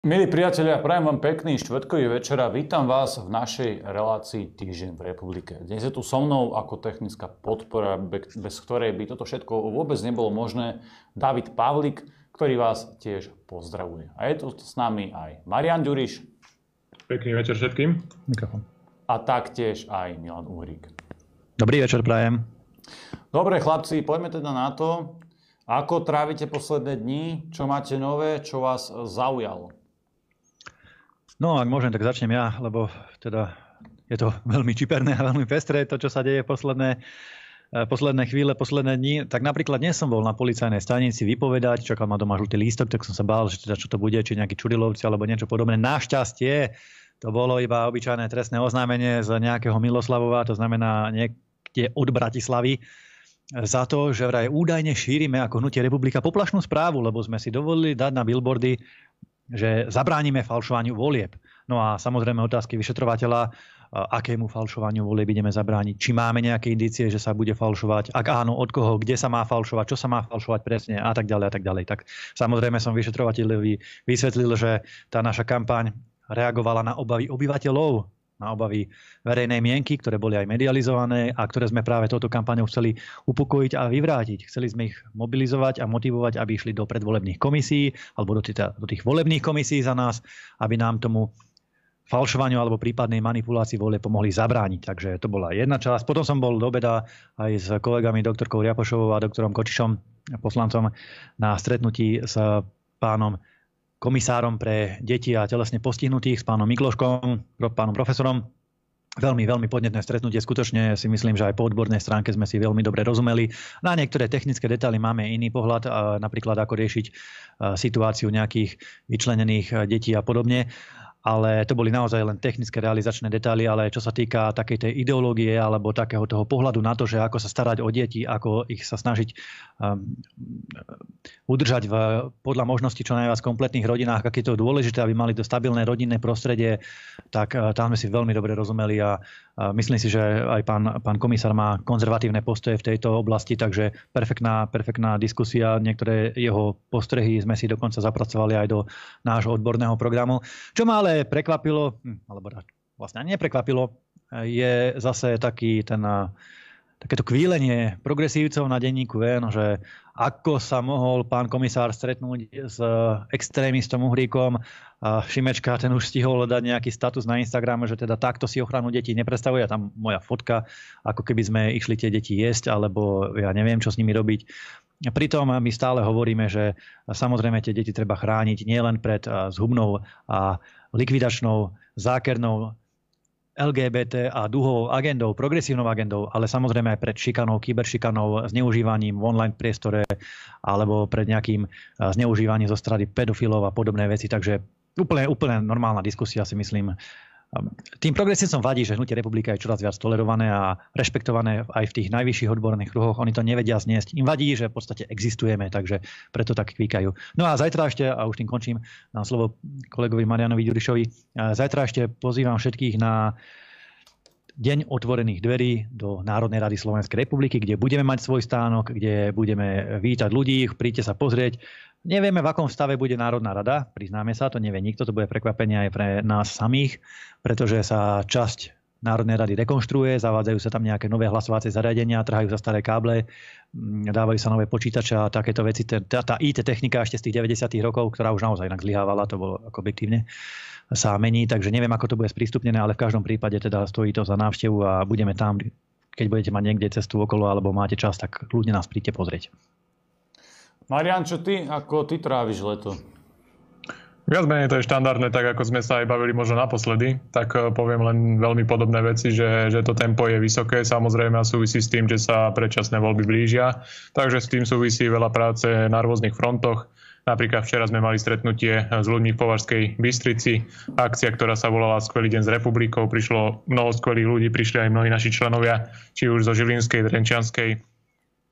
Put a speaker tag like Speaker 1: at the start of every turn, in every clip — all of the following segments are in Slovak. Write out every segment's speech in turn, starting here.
Speaker 1: Milí priatelia, prajem vám pekný štvrtkový večer a vítam vás v našej relácii Týždeň v republike. Dnes je tu so mnou ako technická podpora, bez ktorej by toto všetko vôbec nebolo možné, David Pavlik, ktorý vás tiež pozdravuje. A je tu s nami aj Marian Ďuriš.
Speaker 2: Pekný večer všetkým.
Speaker 1: Mikrofón. A taktiež aj Milan Uhrík.
Speaker 3: Dobrý večer, prajem.
Speaker 1: Dobre, chlapci, poďme teda na to. Ako trávite posledné dni? Čo máte nové? Čo vás zaujalo?
Speaker 3: No, ak môžem, tak začnem ja, lebo teda je to veľmi čiperné a veľmi pestré, to, čo sa deje posledné, eh, posledné chvíle, posledné dni. Tak napríklad dnes som bol na policajnej stanici vypovedať, čakal ma doma žltý lístok, tak som sa bál, že teda čo to bude, či nejakí čudilovci alebo niečo podobné. Našťastie to bolo iba obyčajné trestné oznámenie z nejakého Miloslavova, to znamená niekde od Bratislavy za to, že vraj údajne šírime ako hnutie republika poplašnú správu, lebo sme si dovolili dať na billboardy že zabránime falšovaniu volieb. No a samozrejme otázky vyšetrovateľa, akému falšovaniu volieb ideme zabrániť, či máme nejaké indície, že sa bude falšovať, ak áno, od koho, kde sa má falšovať, čo sa má falšovať presne? A tak ďalej a tak ďalej. Tak samozrejme som vyšetrovateľovi vysvetlil, že tá naša kampaň reagovala na obavy obyvateľov na obavy verejnej mienky, ktoré boli aj medializované a ktoré sme práve touto kampaňou chceli upokojiť a vyvrátiť. Chceli sme ich mobilizovať a motivovať, aby išli do predvolebných komisí alebo do, tých, do tých volebných komisí za nás, aby nám tomu falšovaniu alebo prípadnej manipulácii vole pomohli zabrániť. Takže to bola jedna časť. Potom som bol do obeda aj s kolegami doktorkou Riapošovou a doktorom Kočišom, poslancom, na stretnutí s pánom komisárom pre deti a telesne postihnutých s pánom Mikloškom, pánom profesorom. Veľmi, veľmi podnetné stretnutie. Skutočne si myslím, že aj po odbornej stránke sme si veľmi dobre rozumeli. Na niektoré technické detaily máme iný pohľad, napríklad ako riešiť situáciu nejakých vyčlenených detí a podobne ale to boli naozaj len technické realizačné detaily, ale čo sa týka takej tej ideológie alebo takého toho pohľadu na to, že ako sa starať o deti, ako ich sa snažiť um, udržať v, podľa možnosti čo najviac kompletných rodinách, aké je to dôležité, aby mali to stabilné rodinné prostredie, tak uh, tam sme si veľmi dobre rozumeli a uh, myslím si, že aj pán, pán komisár má konzervatívne postoje v tejto oblasti, takže perfektná, perfektná diskusia. Niektoré jeho postrehy sme si dokonca zapracovali aj do nášho odborného programu. Čo má ale prekvapilo, hm, alebo vlastne ani neprekvapilo, je zase taký ten takéto kvílenie progresívcov na denníku N, že ako sa mohol pán komisár stretnúť s extrémistom Uhríkom. Šimečka ten už stihol dať nejaký status na Instagrame, že teda takto si ochranu detí nepredstavuje. Tam moja fotka, ako keby sme išli tie deti jesť, alebo ja neviem, čo s nimi robiť. Pritom my stále hovoríme, že samozrejme tie deti treba chrániť nielen pred zhubnou a likvidačnou, zákernou LGBT a duhovou agendou, progresívnou agendou, ale samozrejme aj pred šikanou, kyberšikanou, zneužívaním v online priestore alebo pred nejakým zneužívaním zo strany pedofilov a podobné veci. Takže úplne, úplne normálna diskusia si myslím tým progresívcom vadí, že hnutie republika je čoraz viac tolerované a rešpektované aj v tých najvyšších odborných kruhoch. Oni to nevedia zniesť. Im vadí, že v podstate existujeme, takže preto tak kvíkajú. No a zajtra ešte, a už tým končím, na slovo kolegovi Marianovi Ďurišovi, zajtra ešte pozývam všetkých na Deň otvorených dverí do Národnej rady Slovenskej republiky, kde budeme mať svoj stánok, kde budeme vítať ľudí, príďte sa pozrieť. Nevieme, v akom stave bude Národná rada, priznáme sa, to nevie nikto, to bude prekvapenie aj pre nás samých, pretože sa časť Národnej rady rekonštruuje, zavádzajú sa tam nejaké nové hlasovacie zariadenia, trhajú sa staré káble, mm, dávajú sa nové počítače a takéto veci. Tá, tá IT technika ešte z tých 90. rokov, ktorá už naozaj inak zlyhávala, to bolo ako objektívne, sa mení, takže neviem, ako to bude sprístupnené, ale v každom prípade teda stojí to za návštevu a budeme tam, keď budete mať niekde cestu okolo alebo máte čas, tak ľudia nás príďte pozrieť.
Speaker 1: Marian, čo ty? Ako ty tráviš leto?
Speaker 2: Viac menej to je štandardné, tak ako sme sa aj bavili možno naposledy, tak eh, poviem len veľmi podobné veci, že, že to tempo je vysoké, samozrejme a súvisí s tým, že sa predčasné voľby blížia, takže s tým súvisí veľa práce na rôznych frontoch. Napríklad včera sme mali stretnutie s ľuďmi v Považskej Bystrici, akcia, ktorá sa volala Skvelý deň s republikou. Prišlo mnoho skvelých ľudí, prišli aj mnohí naši členovia, či už zo Žilinskej, Trenčianskej,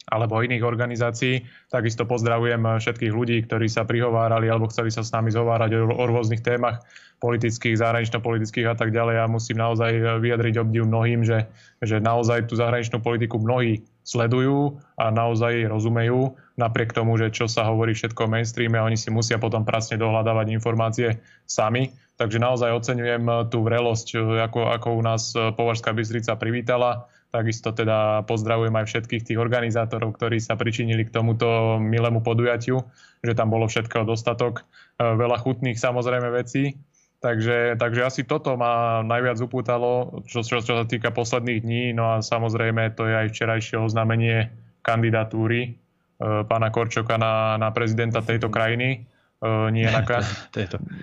Speaker 2: alebo iných organizácií. Takisto pozdravujem všetkých ľudí, ktorí sa prihovárali alebo chceli sa s nami zhovárať o, rôznych témach politických, zahranično-politických a tak ďalej. A musím naozaj vyjadriť obdiv mnohým, že, že naozaj tú zahraničnú politiku mnohí sledujú a naozaj rozumejú, napriek tomu, že čo sa hovorí všetko o mainstreame, oni si musia potom pracne dohľadávať informácie sami. Takže naozaj oceňujem tú vrelosť, ako, ako u nás Považská Bystrica privítala. Takisto teda pozdravujem aj všetkých tých organizátorov, ktorí sa pričinili k tomuto milému podujatiu, že tam bolo všetkého dostatok, veľa chutných samozrejme vecí Takže, takže asi toto ma najviac upútalo, čo, čo, čo sa týka posledných dní. No a samozrejme to je aj včerajšie oznámenie kandidatúry e, pána Korčoka na, na prezidenta tejto krajiny. Uh, nie, na,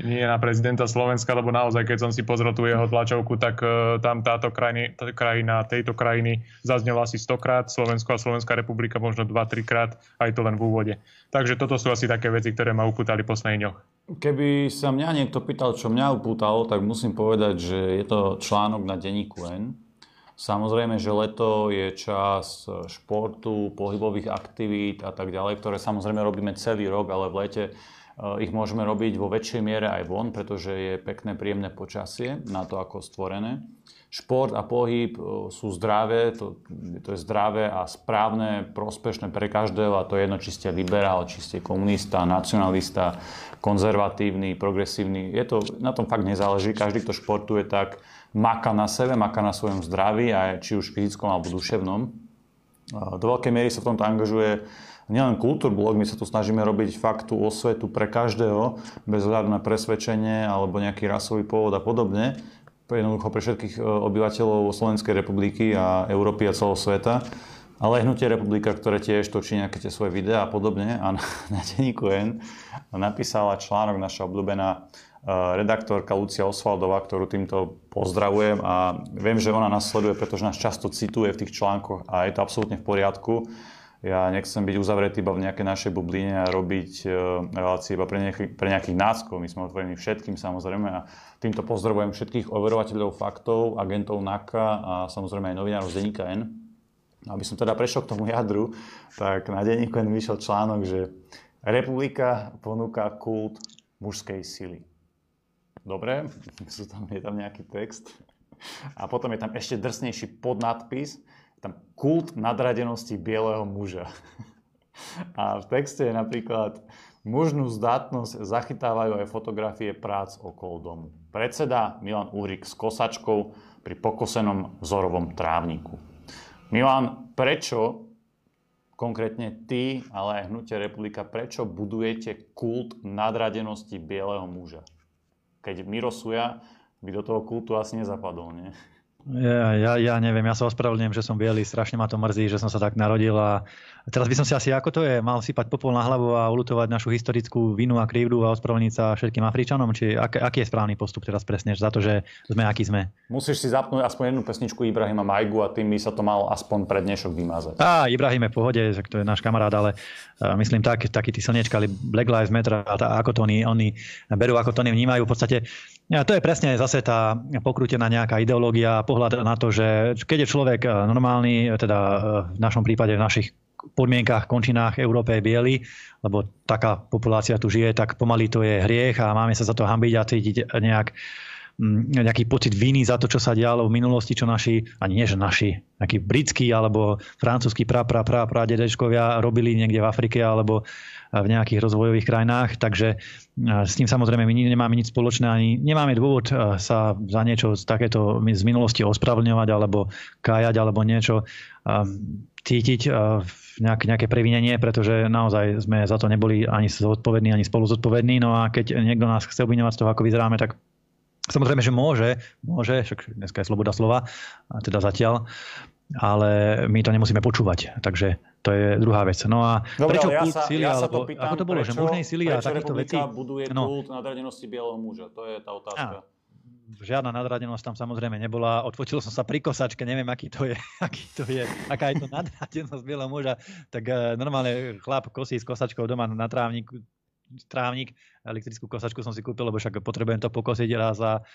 Speaker 2: nie na prezidenta Slovenska, lebo naozaj, keď som si pozrel tú jeho tlačovku, tak uh, tam táto krajiny, tá krajina tejto krajiny zaznela asi stokrát, Slovensko a Slovenská republika možno 2-3 krát, aj to len v úvode. Takže toto sú asi také veci, ktoré ma upútali posledných dňoch.
Speaker 1: Keby sa mňa niekto pýtal, čo mňa upútalo, tak musím povedať, že je to článok na denníku N. Samozrejme, že leto je čas športu, pohybových aktivít a tak ďalej, ktoré samozrejme robíme celý rok, ale v lete Eh, ich môžeme robiť vo väčšej miere aj von, pretože je pekné, príjemné počasie na to, ako stvorené. Šport a pohyb eh, sú zdravé, to, to je zdravé a správne, prospešné pre každého a to je jedno, či ste liberál, či ste komunista, nacionalista, konzervatívny, progresívny. Je to, na tom fakt nezáleží. Každý, kto športuje, tak maka na sebe, maka na svojom zdraví, aj či už fyzickom alebo duševnom. Eh, do veľkej miery sa v tomto angažuje nielen kultúrblog, my sa tu snažíme robiť fakt tú osvetu pre každého, bez hľadu na presvedčenie alebo nejaký rasový pôvod a podobne, jednoducho pre všetkých e, obyvateľov Slovenskej republiky a Európy a celého sveta. Ale Hnutie republika, ktoré tiež točí nejaké tie svoje videá a podobne. A na, na denníku N napísala článok naša obľúbená e, redaktorka Lucia Osvaldová, ktorú týmto pozdravujem a viem, že ona nás sleduje, pretože nás často cituje v tých článkoch a je to absolútne v poriadku. Ja nechcem byť uzavretý iba v nejakej našej bubline a robiť e, relácie iba pre, nejaký, pre nejakých náckov. My sme otvorení všetkým samozrejme a týmto pozdravujem všetkých overovateľov faktov, agentov NAKA a samozrejme aj novinárov z denníka N. Aby som teda prešiel k tomu jadru, tak na denníku N vyšiel článok, že Republika ponúka kult mužskej sily. Dobre, sú tam, je tam nejaký text. A potom je tam ešte drsnejší podnadpis, tam kult nadradenosti bieleho muža. A v texte je napríklad mužnú zdatnosť zachytávajú aj fotografie prác okolo domu. Predseda Milan Uhrik s kosačkou pri pokosenom vzorovom trávniku. Milan, prečo konkrétne ty, ale aj Hnutie republika, prečo budujete kult nadradenosti bieleho muža? Keď Miro Suja by do toho kultu asi nezapadol, nie?
Speaker 3: Ja, ja, ja neviem, ja sa ospravedlňujem, že som biely, strašne ma to mrzí, že som sa tak narodil a teraz by som si asi, ako to je, mal sypať popol na hlavu a ulutovať našu historickú vinu a krivdu a ospravedlniť sa všetkým Afričanom, či ak, aký je správny postup teraz presne za to, že sme aký sme?
Speaker 1: Musíš si zapnúť aspoň jednu pesničku Ibrahima Majgu a tým by sa to malo aspoň pred dnešok vymazať.
Speaker 3: Á, Ibrahim je v pohode, to je náš kamarát, ale uh, myslím tak, takí tí slniečkali Black Lives Matter a tá, ako to oni, oni berú, ako to oni vnímajú. V podstate ja, to je presne zase tá pokrútená nejaká ideológia, pohľad na to, že keď je človek eh, normálny, teda eh, v našom prípade v našich podmienkach, končinách Európe je biely, lebo taká populácia tu žije, tak pomaly to je hriech a máme sa za to hambiť a cítiť nejak mm, nejaký pocit viny za to, čo sa dialo v minulosti, čo naši, ani nie že naši, nejaký britský alebo francúzsky pra, pra, pra, pra dedečkovia robili niekde v Afrike alebo v nejakých rozvojových krajinách, takže s tým samozrejme my nemáme nič spoločné, ani nemáme dôvod sa za niečo z takéto z minulosti ospravedlňovať alebo kájať alebo niečo cítiť nejaké, nejaké previnenie, pretože naozaj sme za to neboli ani zodpovední, ani spolu zodpovední. No a keď niekto nás chce obviňovať z toho, ako vyzeráme, tak Samozrejme, že môže, môže, však dneska je sloboda slova, teda zatiaľ, ale my to nemusíme počúvať. Takže to je druhá vec. No a
Speaker 1: Dobre,
Speaker 3: prečo
Speaker 1: ja
Speaker 3: kult
Speaker 1: sa,
Speaker 3: sily,
Speaker 1: ja sa to pýtam,
Speaker 3: ako to bolo,
Speaker 1: prečo,
Speaker 3: že mužnej sily a takýchto vecí?
Speaker 1: buduje no. kult nadradenosti bieleho muža? To je tá otázka. A,
Speaker 3: žiadna nadradenosť tam samozrejme nebola. Odfotil som sa pri kosačke, neviem, aký to je, aký to je, aká je to nadradenosť bieleho muža. Tak uh, normálne chlap kosí s kosačkou doma na trávniku, trávnik, elektrickú kosačku som si kúpil, lebo však potrebujem to pokosiť raz za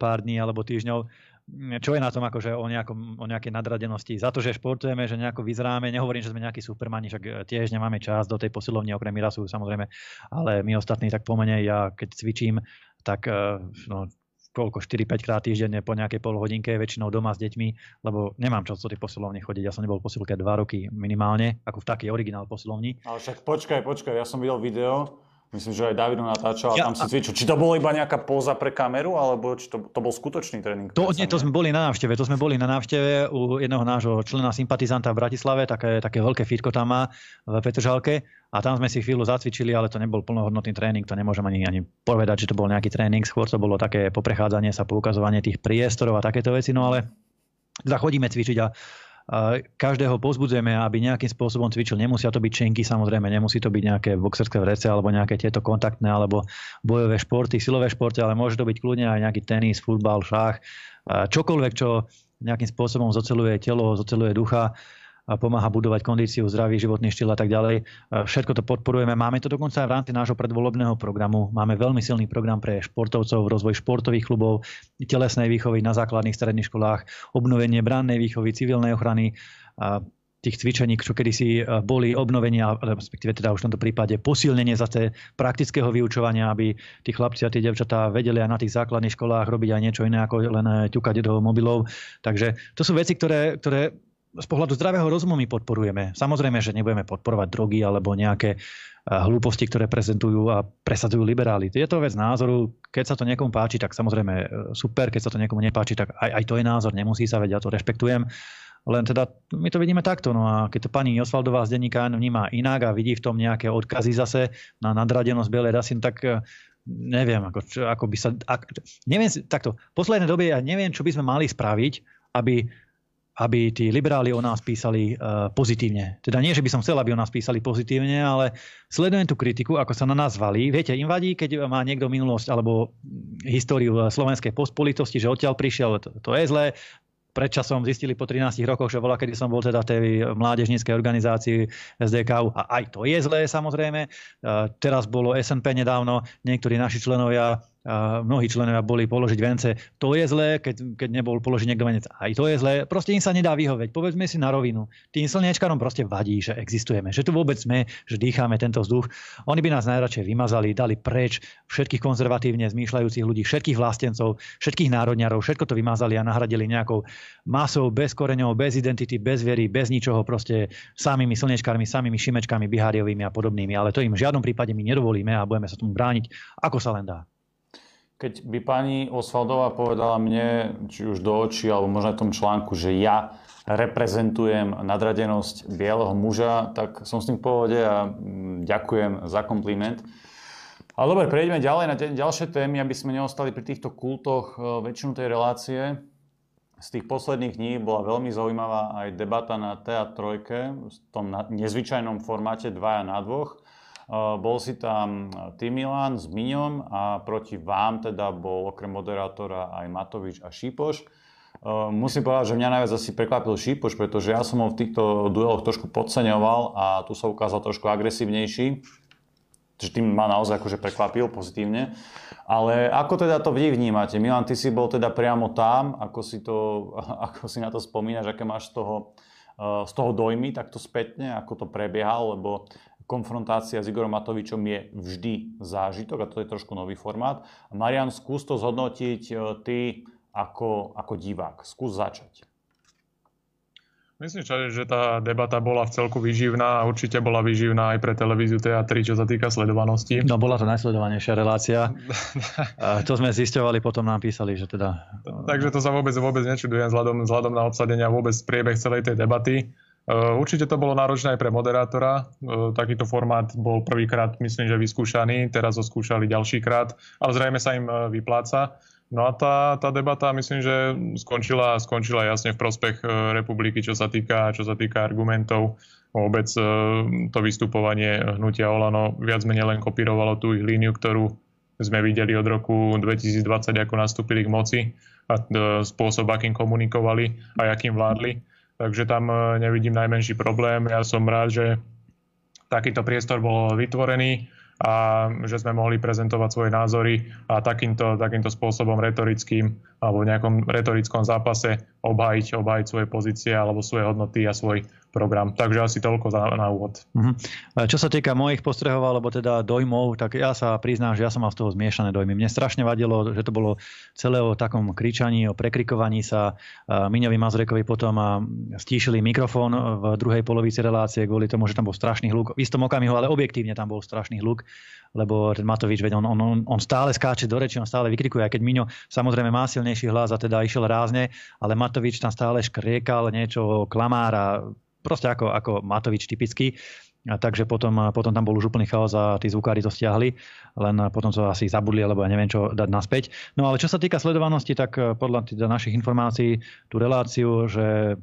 Speaker 3: pár dní alebo týždňov. Čo je na tom akože o, nejakom, o nejakej nadradenosti? Za to, že športujeme, že nejako vyzeráme, nehovorím, že sme nejakí supermani, však e, tiež nemáme čas do tej posilovne, okrem Mirasu samozrejme, ale my ostatní tak pomenej, ja keď cvičím, tak e, no, koľko, 4-5 krát týždenne po nejakej polhodinke, väčšinou doma s deťmi, lebo nemám čas do tej posilovne chodiť. Ja som nebol v posilke 2 roky minimálne, ako v takej originál posilovni.
Speaker 1: Ale však počkaj, počkaj, ja som videl video, Myslím, že aj David natáčal a ja, tam si cvičil. Či to bolo iba nejaká póza pre kameru, alebo či to, to bol skutočný tréning?
Speaker 3: To, nie, to sme boli na návšteve. To sme boli na návšteve u jedného nášho člena sympatizanta v Bratislave. Také, také veľké fitko tam má v Petržalke. A tam sme si chvíľu zacvičili, ale to nebol plnohodnotný tréning. To nemôžem ani, ani povedať, že to bol nejaký tréning. Skôr to bolo také poprechádzanie sa, poukazovanie tých priestorov a takéto veci. No ale teda chodíme cvičiť a každého pozbudzujeme, aby nejakým spôsobom cvičil. Nemusia to byť čenky, samozrejme, nemusí to byť nejaké boxerské vrece alebo nejaké tieto kontaktné alebo bojové športy, silové športy, ale môže to byť kľudne aj nejaký tenis, futbal, šach, čokoľvek, čo nejakým spôsobom zoceluje telo, zoceluje ducha pomáha budovať kondíciu, zdravý životný štýl a tak ďalej. Všetko to podporujeme. Máme to dokonca aj v rámci nášho predvolebného programu. Máme veľmi silný program pre športovcov, rozvoj športových klubov, telesnej výchovy na základných stredných školách, obnovenie brannej výchovy, civilnej ochrany, tých cvičení, čo kedysi e, boli obnovenia, respektíve teda už v tomto prípade posilnenie zase praktického vyučovania, aby tí chlapci a tie devčatá vedeli aj na tých základných školách robiť aj niečo iné ako len ťukať do mobilov. Takže to sú veci, ktoré, ktoré z pohľadu zdravého rozumu my podporujeme. Samozrejme, že nebudeme podporovať drogy alebo nejaké eh, hlúposti, ktoré prezentujú a presadzujú liberáli. Je to vec názoru. Keď sa to niekomu páči, tak samozrejme eh, super. Keď sa to niekomu nepáči, tak aj, aj to je názor. Nemusí sa vedieť, ja to rešpektujem. Len teda my to vidíme takto. No a keď to pani Osvaldová z denníka vníma inak a vidí v tom nejaké odkazy zase na nadradenosť bielej rasy, no tak eh, neviem, ako, ako by sa... Ak, neviem, takto, v poslednej dobe ja neviem, čo by sme mali spraviť, aby aby tí liberáli o nás písali uh, pozitívne. Teda nie, že by som chcel, aby o nás písali pozitívne, ale sledujem tú kritiku, ako sa na nás valí. Viete, im vadí, keď má niekto minulosť alebo históriu slovenskej pospolitosti, že odtiaľ prišiel, to, to je zlé, predčasom zistili po 13 rokoch, že bola, kedy som bol teda tej mládežníckej organizácii SDK a aj to je zlé samozrejme. Teraz bolo SNP nedávno, niektorí naši členovia mnohí členovia boli položiť vence. To je zlé, keď, keď nebol položiť niekto venec. Aj to je zlé. Proste im sa nedá vyhoveť. Povedzme si na rovinu. Tým slniečkarom proste vadí, že existujeme, že tu vôbec sme, že dýchame tento vzduch. Oni by nás najradšej vymazali, dali preč všetkých konzervatívne zmýšľajúcich ľudí, všetkých vlastencov, všetkých národňarov, všetko to vymazali a nahradili nejakou masou bez koreňov, bez identity, bez viery, bez ničoho, proste samými slnečkármi, samými šimečkami, biháriovými a podobnými. Ale to im v žiadnom prípade my nedovolíme a budeme sa tomu brániť, ako sa len dá.
Speaker 1: Keď by pani Osvaldová povedala mne, či už do očí, alebo možno v tom článku, že ja reprezentujem nadradenosť bieleho muža, tak som s tým v pohode a mm, ďakujem za kompliment. Ale dobre, prejdeme ďalej na ďalšie témy, aby sme neostali pri týchto kultoch e, väčšinu tej relácie. Z tých posledných dní bola veľmi zaujímavá aj debata na Teatrojke v tom nezvyčajnom formáte dvaja na dvoch. Bol si tam ty Milan s Miňom a proti vám teda bol okrem moderátora aj Matovič a Šípoš. Musím povedať, že mňa najviac asi prekvapil Šípoš, pretože ja som ho v týchto dueloch trošku podceňoval a tu sa ukázal trošku agresívnejší. Čiže tým ma naozaj akože prekvapil pozitívne. Ale ako teda to vy vnímate? Milan, ty si bol teda priamo tam, ako si, to, ako si na to spomínaš, aké máš z toho, z toho dojmy takto spätne, ako to prebiehalo, lebo konfrontácia s Igorom Matovičom je vždy zážitok a to je trošku nový formát. Marian, skús to zhodnotiť e, ty ako, ako divák. Skús začať.
Speaker 2: Myslím, že tá debata bola v celku vyživná a určite bola vyživná aj pre televíziu TA3, čo sa týka sledovanosti.
Speaker 3: No bola to najsledovanejšia relácia. to sme zisťovali, potom nám písali, že teda...
Speaker 2: Takže to sa vôbec, vôbec nečudujem vzhľadom, vzhľadom na obsadenia vôbec priebeh celej tej debaty. Eh, určite to bolo náročné aj pre moderátora. Eh, takýto formát bol prvýkrát, myslím, že vyskúšaný, teraz ho skúšali ďalší krát, ale zrejme sa im eh, vypláca. No a tá, tá debata myslím, že skončila, skončila jasne v prospech republiky, čo sa týka, čo sa týka argumentov. Vôbec to vystupovanie hnutia Olano viac menej len kopírovalo tú ich líniu, ktorú sme videli od roku 2020, ako nastúpili k moci a spôsob, akým komunikovali a akým vládli takže tam e, nevidím najmenší problém. Ja som rád, že takýto priestor bol vytvorený a že sme mohli prezentovať svoje názory a takýmto, takýmto spôsobom retorickým alebo v nejakom retorickom zápase obhájiť, obhájiť svoje pozície alebo svoje hodnoty a svoj program. Takže asi toľko za, na úvod.
Speaker 3: Uh-huh. Čo sa týka mojich postrehov alebo teda dojmov, tak ja sa priznám, že ja som mal z toho zmiešané dojmy. Mne strašne vadilo, že to bolo celé o takom kričaní, o prekrikovaní sa. Miňovi Mazrekovi potom stíšili mikrofón v druhej polovici relácie kvôli tomu, že tam bol strašný hluk. V istom okamihu, ale objektívne tam bol strašný hluk, lebo ten Matovič, on, on, on stále skáče do reči, on stále vykrikuje, aj keď Miňo samozrejme má silnejší hlas a teda išiel rázne, ale Matovič tam stále škriekal niečo klamára, proste ako, ako Matovič typický. A takže potom, potom tam bol už úplný chaos a tí zvukári to stiahli, len potom to asi zabudli, alebo ja neviem čo dať naspäť. No ale čo sa týka sledovanosti, tak eh, podľa teda našich informácií tú reláciu, že eh,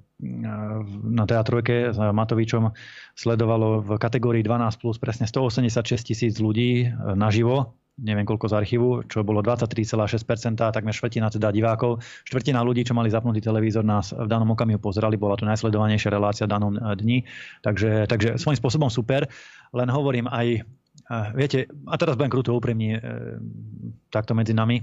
Speaker 3: na teatrojke s Matovičom sledovalo v kategórii 12 plus presne 186 tisíc ľudí eh, naživo neviem koľko z archívu, čo bolo 23,6%, takmer štvrtina teda divákov. Štvrtina ľudí, čo mali zapnutý televízor, nás v danom okamihu pozerali, bola to najsledovanejšia relácia v danom eh, dni. Takže, takže svojím spôsobom super, len hovorím aj, eh, viete, a teraz budem kruto úprimný, eh, takto medzi nami,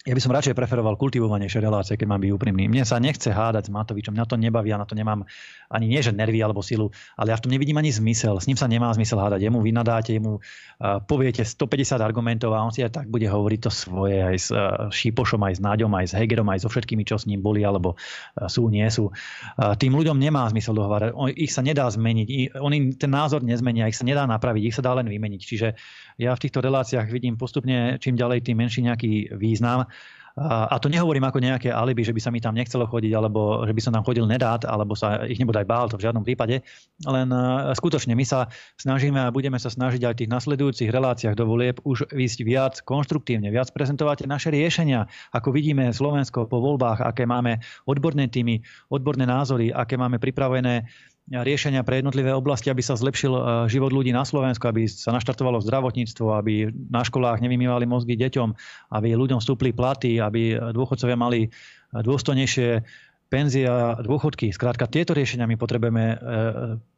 Speaker 3: ja by som radšej preferoval kultivovanejšie relácie, keď mám byť úprimný. Mne sa nechce hádať s Matovičom, mňa to nebaví, ja na to nemám ani nie, že nervy alebo silu, ale ja v tom nevidím ani zmysel. S ním sa nemá zmysel hádať. Jemu vynadáte, jemu uh, poviete 150 argumentov a on si aj tak bude hovoriť to svoje aj s Šípošom, aj s Náďom, aj s Hegerom, aj so všetkými, čo s ním boli alebo sú, nie sú. Tým ľuďom nemá zmysel dohovárať. On, ich sa nedá zmeniť. On im ten názor nezmenia, ich sa nedá napraviť, ich sa dá len vymeniť. Čiže ja v týchto reláciách vidím postupne čím ďalej tým menší nejaký význam. A to nehovorím ako nejaké alibi, že by sa mi tam nechcelo chodiť, alebo že by som tam chodil nedát, alebo sa ich nebodaj bál, to v žiadnom prípade. Len e, skutočne my sa snažíme a budeme sa snažiť aj v tých nasledujúcich reláciách do volieb už ísť viac konštruktívne, viac prezentovať naše riešenia, ako vidíme Slovensko po voľbách, aké máme odborné týmy, odborné názory, aké máme pripravené riešenia pre jednotlivé oblasti, aby sa zlepšil e, život ľudí na Slovensku, aby sa naštartovalo zdravotníctvo, aby na školách nevymývali mozgy deťom, aby ľuďom vstúpli platy, aby dôchodcovia mali dôstojnejšie penzie a dôchodky. Skrátka, tieto riešenia my potrebujeme e,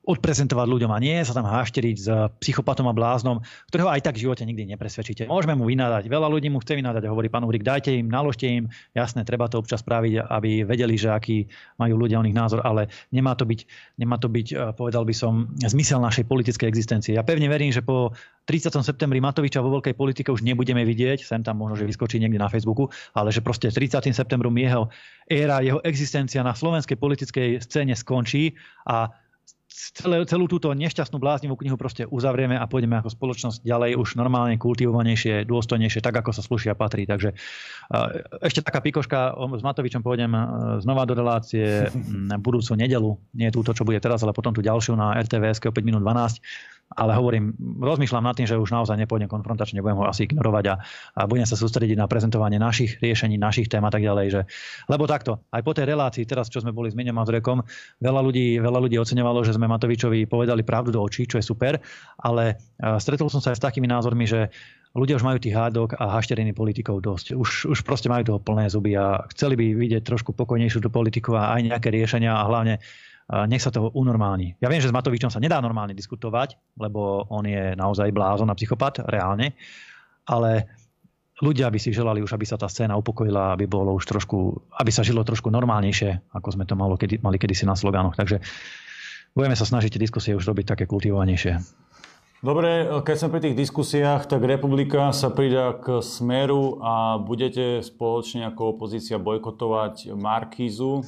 Speaker 3: odprezentovať ľuďom a nie sa tam hašteriť s psychopatom a bláznom, ktorého aj tak v živote nikdy nepresvedčíte. Môžeme mu vynádať. Veľa ľudí mu chce vynádať a hovorí pán Uhrik, dajte im, naložte im. Jasné, treba to občas spraviť, aby vedeli, že aký majú ľudia o nich názor, ale nemá to byť, nemá to byť, eh, povedal by som, zmysel našej politickej existencie. Ja pevne verím, že po 30. septembri Matoviča vo veľkej politike už nebudeme vidieť, sem tam možno, že vyskočí niekde na Facebooku, ale že proste 30. septembrom jeho éra, jeho existencia na slovenskej politickej scéne skončí a celé, celú túto nešťastnú bláznivú knihu proste uzavrieme a pôjdeme ako spoločnosť ďalej už normálne, kultivovanejšie, dôstojnejšie, tak ako sa slušia patrí. Takže ešte taká pikoška, s Matovičom pôjdem znova do relácie budúcu nedelu, nie túto, čo bude teraz, ale potom tú ďalšiu na RTVS o 5 minút 12 ale hovorím, rozmýšľam nad tým, že už naozaj nepôjdem konfrontačne, budem ho asi ignorovať a, a budem sa sústrediť na prezentovanie našich riešení, našich tém a tak ďalej. Že, lebo takto, aj po tej relácii, teraz čo sme boli s Miňom a Zrekom, veľa ľudí, veľa ľudí oceňovalo, že sme Matovičovi povedali pravdu do očí, čo je super, ale stretol som sa aj s takými názormi, že ľudia už majú tých hádok a hašteriny politikov dosť. Už, už proste majú toho plné zuby a chceli by vidieť trošku pokojnejšiu tú politiku a aj nejaké riešenia a hlavne nech sa to unormálni. Ja viem, že s Matovičom sa nedá normálne diskutovať, lebo on je naozaj blázon a psychopat, reálne, ale ľudia by si želali už, aby sa tá scéna upokojila, aby bolo už trošku, aby sa žilo trošku normálnejšie, ako sme to malo, kedy, mali kedysi na slogánoch. Takže budeme sa snažiť diskusie už robiť také kultivovanejšie.
Speaker 1: Dobre, keď sme pri tých diskusiách, tak republika sa pridá k Smeru a budete spoločne ako opozícia bojkotovať Markízu.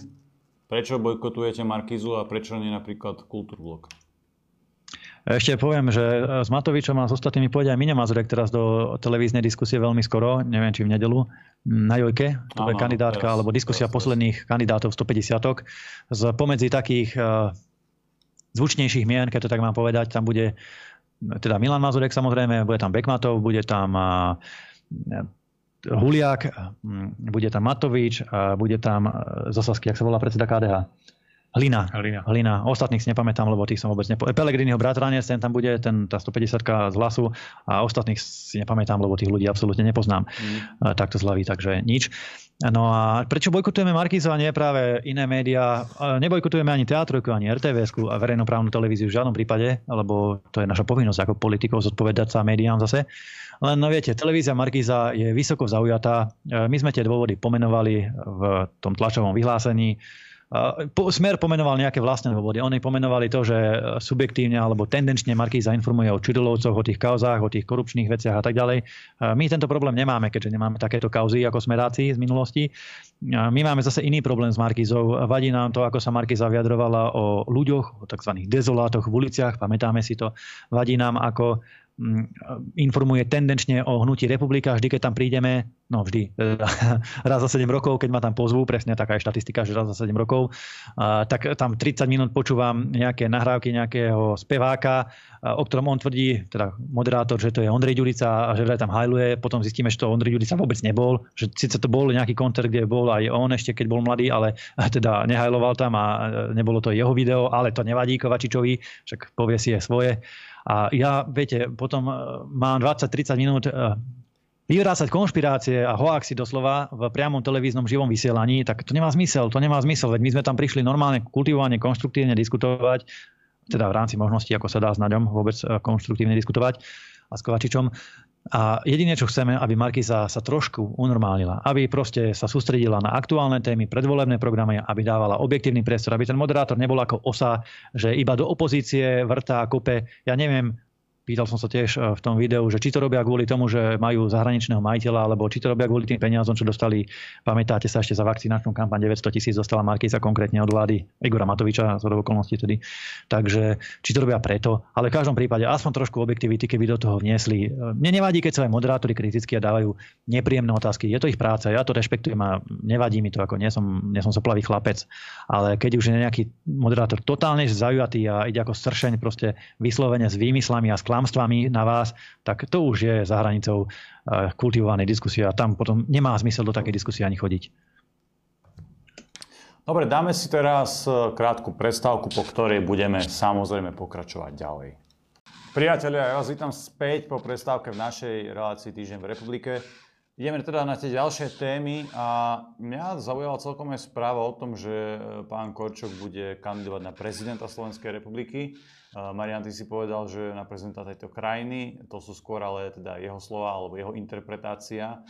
Speaker 1: Prečo bojkotujete Markizu a prečo nie napríklad Kultúrblok?
Speaker 3: Ešte poviem, že s Matovičom a s ostatnými pôjde aj Miňa Mazurek teraz do televíznej diskusie veľmi skoro, neviem či v nedelu, na Jojke, to je kandidátka, teraz, alebo diskusia teraz, posledných kandidátov 150 Z pomedzi takých uh, zvučnejších mien, keď to tak mám povedať, tam bude teda Milan Mazurek samozrejme, bude tam Bekmatov, bude tam uh, Huliak, mm, bude tam Matovič, a bude tam e, Zasasky, ak sa volá predseda KDH. Hlina. Hlina. Hlina. Ostatných si nepamätám, lebo tých som vôbec nepovedal. Pelegriniho bratranec, ten tam bude, ten, tá 150 z hlasu a ostatných si nepamätám, lebo tých ľudí absolútne nepoznám. Mm. Takto zľaví, takže nič. No a prečo bojkotujeme Markizu a nie práve iné médiá? Nebojkotujeme ani teatrojku, ani rtvs a verejnoprávnu televíziu v žiadnom prípade, lebo to je naša povinnosť ako politikov zodpovedať sa médiám zase. Len no viete, televízia Markiza je vysoko zaujatá. My sme tie dôvody pomenovali v tom tlačovom vyhlásení Smer pomenoval nejaké vlastné dôvody. Oni pomenovali to, že subjektívne alebo tendenčne Markíza informuje o Čidulovcoch, o tých kauzách, o tých korupčných veciach a tak ďalej. My tento problém nemáme, keďže nemáme takéto kauzy ako smeráci z minulosti. My máme zase iný problém s Markízou. Vadí nám to, ako sa Markíza vyjadrovala o ľuďoch, o tzv. dezolátoch v uliciach, pamätáme si to. Vadí nám, ako informuje tendenčne o hnutí republika. Vždy, keď tam prídeme, no vždy, raz za 7 rokov, keď ma tam pozvú, presne taká je štatistika, že raz za 7 rokov, tak tam 30 minút počúvam nejaké nahrávky nejakého speváka, o ktorom on tvrdí, teda moderátor, že to je Ondrej Ďurica a že tam hajluje. Potom zistíme, že to Ondrej Ďurica vôbec nebol. Že síce to bol nejaký koncert, kde bol aj on ešte, keď bol mladý, ale teda nehajloval tam a nebolo to jeho video, ale to nevadí Kovačičovi, však povie si je svoje. A ja, viete, potom e, mám 20-30 minút e, vyvrácať konšpirácie a hoaxy doslova v priamom televíznom živom vysielaní, tak to nemá zmysel. To nemá zmysel, veď my sme tam prišli normálne kultivovane, konštruktívne diskutovať, teda v rámci možností, ako sa dá s Naďom vôbec e, konštruktívne diskutovať a s Kovačičom. A jediné, čo chceme, aby Markiza sa trošku unormálila, aby proste sa sústredila na aktuálne témy, predvolebné programy, aby dávala objektívny priestor, aby ten moderátor nebol ako osa, že iba do opozície vrtá, kope, ja neviem, Pýtal som sa tiež e, v tom videu, že či to robia kvôli tomu, že majú zahraničného majiteľa, alebo či to robia kvôli tým peniazom, čo dostali, pamätáte sa ešte za vakcinačnú kampaň 900 tisíc dostala Markíza konkrétne od vlády Igora Matoviča z okolností tedy. Takže či to robia preto, ale v každom prípade aspoň trošku objektivity, keby do toho vniesli. E, mne nevadí, keď sa aj moderátori kriticky a dávajú nepríjemné otázky. Je to ich práca, ja to rešpektujem a nevadí mi to, ako nie som, nie som soplavý chlapec. Ale keď už je nejaký moderátor totálne zaujatý a ide ako sršeň proste vyslovene s výmyslami a klamstvami na vás, tak to už je za hranicou eh, kultivovanej diskusie a tam potom nemá zmysel do takej diskusie ani chodiť.
Speaker 1: Dobre, dáme si teraz eh, krátku prestávku, po ktorej budeme samozrejme pokračovať ďalej. Priatelia, ja vás vítam späť po prestávke v našej relácii Týždeň v republike. Ideme teda na tie ďalšie témy a mňa zaujala celkom aj správa o tom, že eh, pán Korčok bude kandidovať na prezidenta Slovenskej republiky. Marian, ty si povedal, že na prezidenta tejto krajiny, to sú skôr ale teda jeho slova alebo jeho interpretácia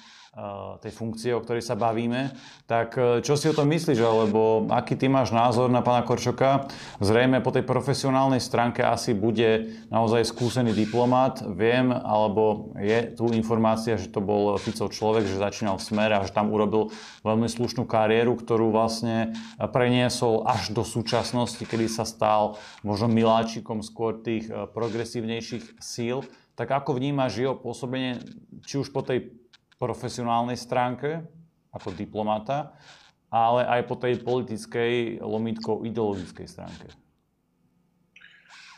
Speaker 1: tej funkcie, o ktorej sa bavíme. Tak e, čo si o tom myslíš, alebo aký ty máš názor na pána Korčoka? Zrejme po tej profesionálnej stránke asi bude naozaj skúsený diplomát. Viem, alebo je tu informácia, že to bol Ficov človek, že začínal v smere a že tam urobil veľmi slušnú kariéru, ktorú vlastne preniesol až do súčasnosti, kedy sa stal možno miláčikom fanúšikom skôr tých eh, progresívnejších síl, tak ako vnímaš jeho pôsobenie, či už po tej profesionálnej stránke, ako diplomata, ale aj po tej politickej, lomítkou ideologickej stránke?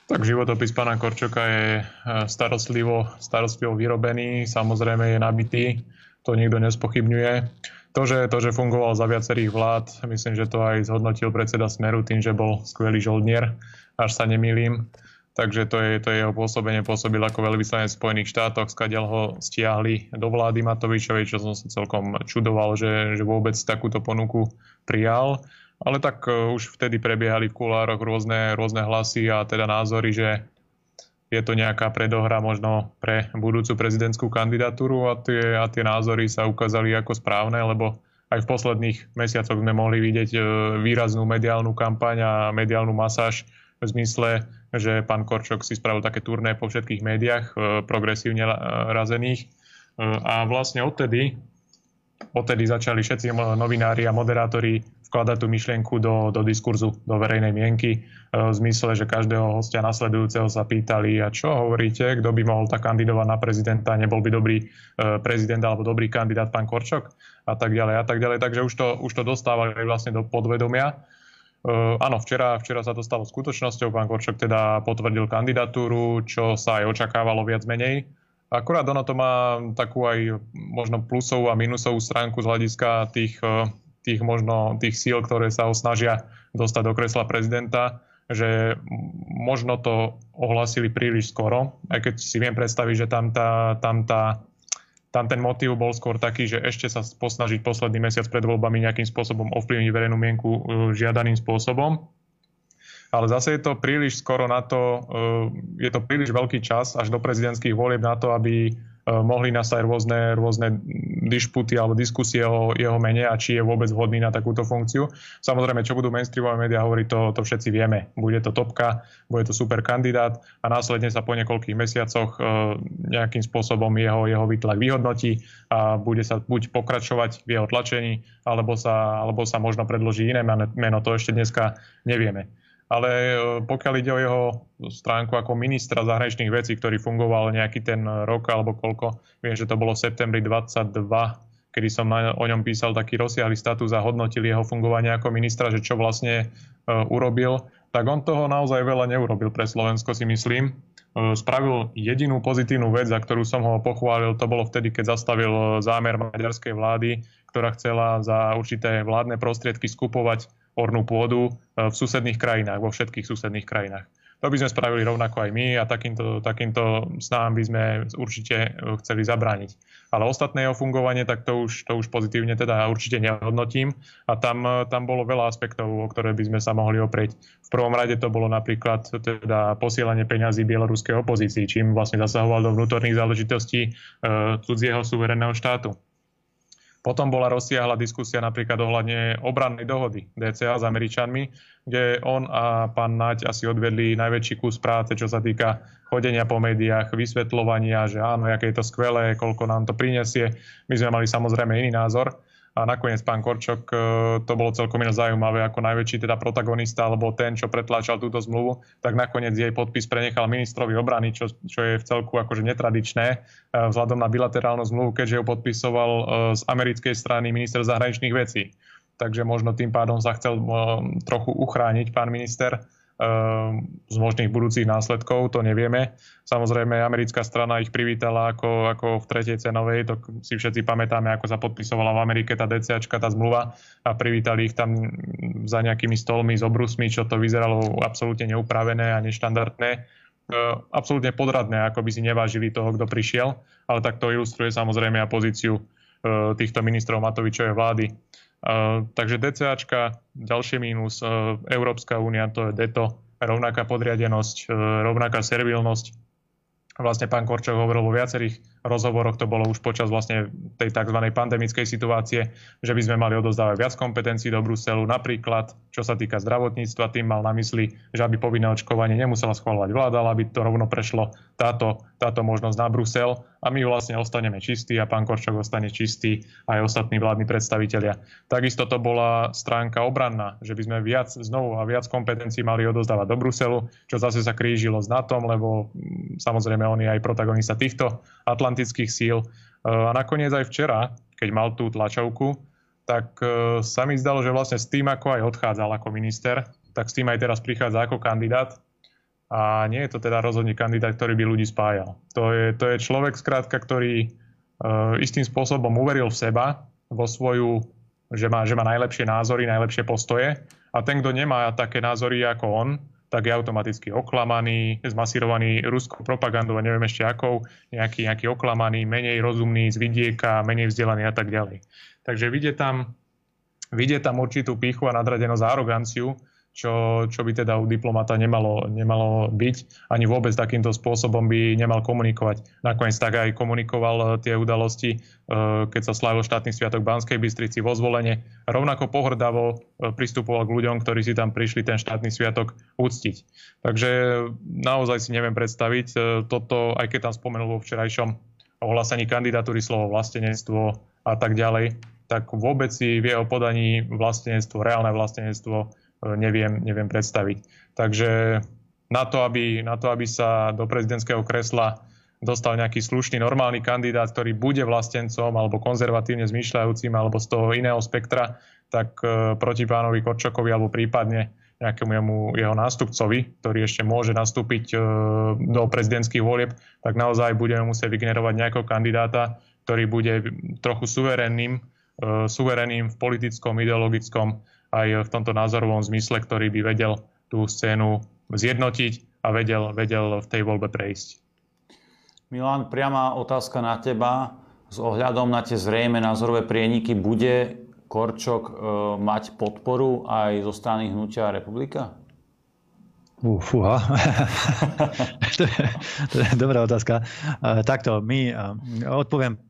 Speaker 2: Tak životopis pána Korčoka je eh, starostlivo, starostlivo vyrobený, samozrejme je nabitý, to nikto nespochybňuje. To že, to, že fungoval za viacerých vlád, myslím, že to aj zhodnotil predseda Smeru tým, že bol skvelý žoldnier až sa nemýlim. Takže to je, to je jeho pôsobenie. Pôsobil ako veľvyslanec v Spojených štátoch, skadiaľ ho stiahli do vlády Matovičovej, čo som sa celkom čudoval, že, že vôbec takúto ponuku prijal. Ale tak uh, už vtedy prebiehali v kulároch rôzne, rôzne hlasy a teda názory, že je to nejaká predohra možno pre budúcu prezidentskú kandidatúru a tie, a tie názory sa ukázali ako správne, lebo aj v posledných mesiacoch sme mohli vidieť uh, výraznú mediálnu kampaň a mediálnu masáž v zmysle, že pán Korčok si spravil také turné po všetkých médiách e, progresívne e, razených. E, a vlastne odtedy, odtedy začali všetci novinári a moderátori vkladať tú myšlienku do, do diskurzu, do verejnej mienky, v zmysle, že každého hostia nasledujúceho sa pýtali, a čo hovoríte, kto by mohol tak kandidovať na prezidenta, nebol by dobrý prezident alebo dobrý kandidát pán Korčok a tak ďalej a tak ďalej. Takže už to, už to dostávali vlastne do podvedomia. Uh, áno, včera, včera sa to stalo skutočnosťou. Pán Korčok teda potvrdil kandidatúru, čo sa aj očakávalo viac menej. Akurát ono to má takú aj možno plusovú a minusovú stránku z hľadiska tých, e, tých možno tých síl, ktoré sa snažia dostať do kresla prezidenta, že možno to ohlasili príliš skoro, aj keď si viem predstaviť, že tam tá, tam tá tam ten motív bol skôr taký, že ešte sa posnažiť posledný mesiac pred voľbami nejakým spôsobom ovplyvniť verejnú mienku e, žiadaným spôsobom. Ale zase je to príliš skoro na to, e, je to príliš veľký čas až do prezidentských volieb na to, aby, mohli nastať rôzne, rôzne dišputy alebo diskusie o jeho mene a či je vôbec vhodný na takúto funkciu. Samozrejme, čo budú mainstreamové médiá hovoriť, to, to všetci vieme. Bude to topka, bude to super kandidát a následne sa po niekoľkých mesiacoch nejakým spôsobom jeho, jeho výtlak vyhodnotí a bude sa buď pokračovať v jeho tlačení, alebo sa, alebo sa možno predloží iné meno. To ešte dneska nevieme ale e, pokiaľ ide o jeho stránku ako ministra zahraničných vecí, ktorý fungoval nejaký ten rok alebo koľko, viem, že to bolo v septembri 22, kedy som o ňom písal taký rozsiahly status a hodnotil jeho fungovanie ako ministra, že čo vlastne uh, urobil, tak on toho naozaj veľa neurobil pre Slovensko, si myslím. Uh, spravil jedinú pozitívnu vec, za ktorú som ho pochválil, to bolo vtedy, keď zastavil zámer maďarskej vlády, ktorá chcela za určité vládne prostriedky skupovať ornú pôdu e, v susedných krajinách, vo všetkých susedných krajinách. To by sme spravili rovnako aj my a takýmto, takýmto snám by sme určite e, chceli zabrániť. Ale ostatné jeho fungovanie, tak to už, to už pozitívne teda určite nehodnotím. A tam, e, tam bolo veľa aspektov, o ktoré by sme sa mohli oprieť. V prvom rade to bolo napríklad teda posielanie peňazí bieloruskej opozícii, čím vlastne zasahoval do vnútorných záležitostí e, cudzieho suverénneho štátu. Potom bola rozsiahla diskusia napríklad ohľadne obrannej dohody DCA s Američanmi, kde on a pán Naď asi odvedli najväčší kus práce, čo sa týka chodenia po médiách, vysvetľovania, že áno, aké je to skvelé, koľko nám to prinesie. My sme mali samozrejme iný názor a nakoniec pán Korčok, e, to bolo celkom iné zaujímavé, ako najväčší teda protagonista, alebo ten, čo pretláčal túto zmluvu, tak nakoniec jej podpis prenechal ministrovi obrany, čo, čo je v celku akože netradičné e, vzhľadom na bilaterálnu zmluvu, keďže ju podpisoval e, z americkej strany minister zahraničných vecí. Takže možno tým pádom sa chcel trochu uchrániť pán minister z možných budúcich následkov, to nevieme. Samozrejme, americká strana ich privítala ako, ako v tretej cenovej, to si všetci pamätáme, ako sa podpisovala v Amerike tá DCAčka, tá zmluva a privítali ich tam za nejakými stolmi s obrusmi, čo to vyzeralo absolútne neupravené a neštandardné. Ehm, absolútne podradné, ako by si nevážili toho, kto prišiel, ale tak to ilustruje samozrejme aj pozíciu ehm, týchto ministrov Matovičovej vlády. Takže DCAčka, ďalší mínus, Európska únia, to je DETO, rovnaká podriadenosť, rovnaká servilnosť. Vlastne pán Korčok hovoril vo viacerých rozhovoroch, to bolo už počas vlastne tej tzv. pandemickej situácie, že by sme mali odozdávať viac kompetencií do Bruselu. Napríklad, čo sa týka zdravotníctva, tým mal na mysli, že aby povinné očkovanie nemusela schváľovať vláda, ale aby to rovno prešlo táto, táto možnosť na Brusel a my vlastne ostaneme čistí a pán Korčok ostane čistý aj ostatní vládni predstavitelia. Takisto to bola stránka obranná, že by sme viac znovu a viac kompetencií mali odozdávať do Bruselu, čo zase sa krížilo s NATO, lebo mm, samozrejme on je aj protagonista týchto atlantických síl. E, a nakoniec aj včera, keď mal tú tlačovku, tak e, sa mi zdalo, že vlastne s tým, ako aj odchádzal ako minister, tak s tým aj teraz prichádza ako kandidát a nie je to teda rozhodne kandidát, ktorý by ľudí spájal. To je, to je človek, skrátka, ktorý uh, istým spôsobom uveril v seba, vo svoju, že má, že má najlepšie názory, najlepšie postoje. A ten, kto nemá také názory ako on, tak je automaticky oklamaný, zmasírovaný ruskou propagandou a neviem ešte akou, nejaký, nejaký oklamaný, menej rozumný, z vidieka, menej vzdelaný a tak ďalej. Takže vidie tam, vidie tam určitú píchu a nadradenosť a aroganciu, čo, čo by teda u diplomata nemalo, nemalo byť. Ani vôbec takýmto spôsobom by nemal komunikovať. Nakoniec tak aj komunikoval eh, tie udalosti, eh, keď sa slávil štátny sviatok Banskej Bystrici vo zvolenie. Rovnako pohrdavo eh, pristupoval k ľuďom, ktorí si tam prišli ten štátny sviatok uctiť. Takže naozaj si neviem predstaviť toto, aj keď tam spomenul vo včerajšom ohlásení kandidatúry slovo vlastenectvo a tak ďalej, tak vôbec si v jeho podaní vlastenectvo, reálne vlastenectvo neviem, neviem predstaviť. Takže na to, aby, na to, aby sa do prezidentského kresla dostal nejaký slušný, normálny kandidát, ktorý bude vlastencom alebo konzervatívne zmýšľajúcim alebo z toho iného spektra, tak e, proti pánovi Korčokovi alebo prípadne nejakému jemu, jeho nástupcovi, ktorý ešte môže nastúpiť e, do prezidentských volieb, tak naozaj budeme musieť vygenerovať nejakého kandidáta, ktorý bude trochu suverenným, e, suverenným v politickom, ideologickom aj v tomto názorovom zmysle, ktorý by vedel tú scénu zjednotiť a vedel, vedel v tej voľbe prejsť.
Speaker 1: Milan, priama otázka na teba. S ohľadom na tie zrejme názorové prieniky, bude Korčok e, mať podporu aj zo strany Hnutia Republika?
Speaker 3: Uh, fúha. to, je, to je dobrá otázka. Uh, takto, my uh, odpoviem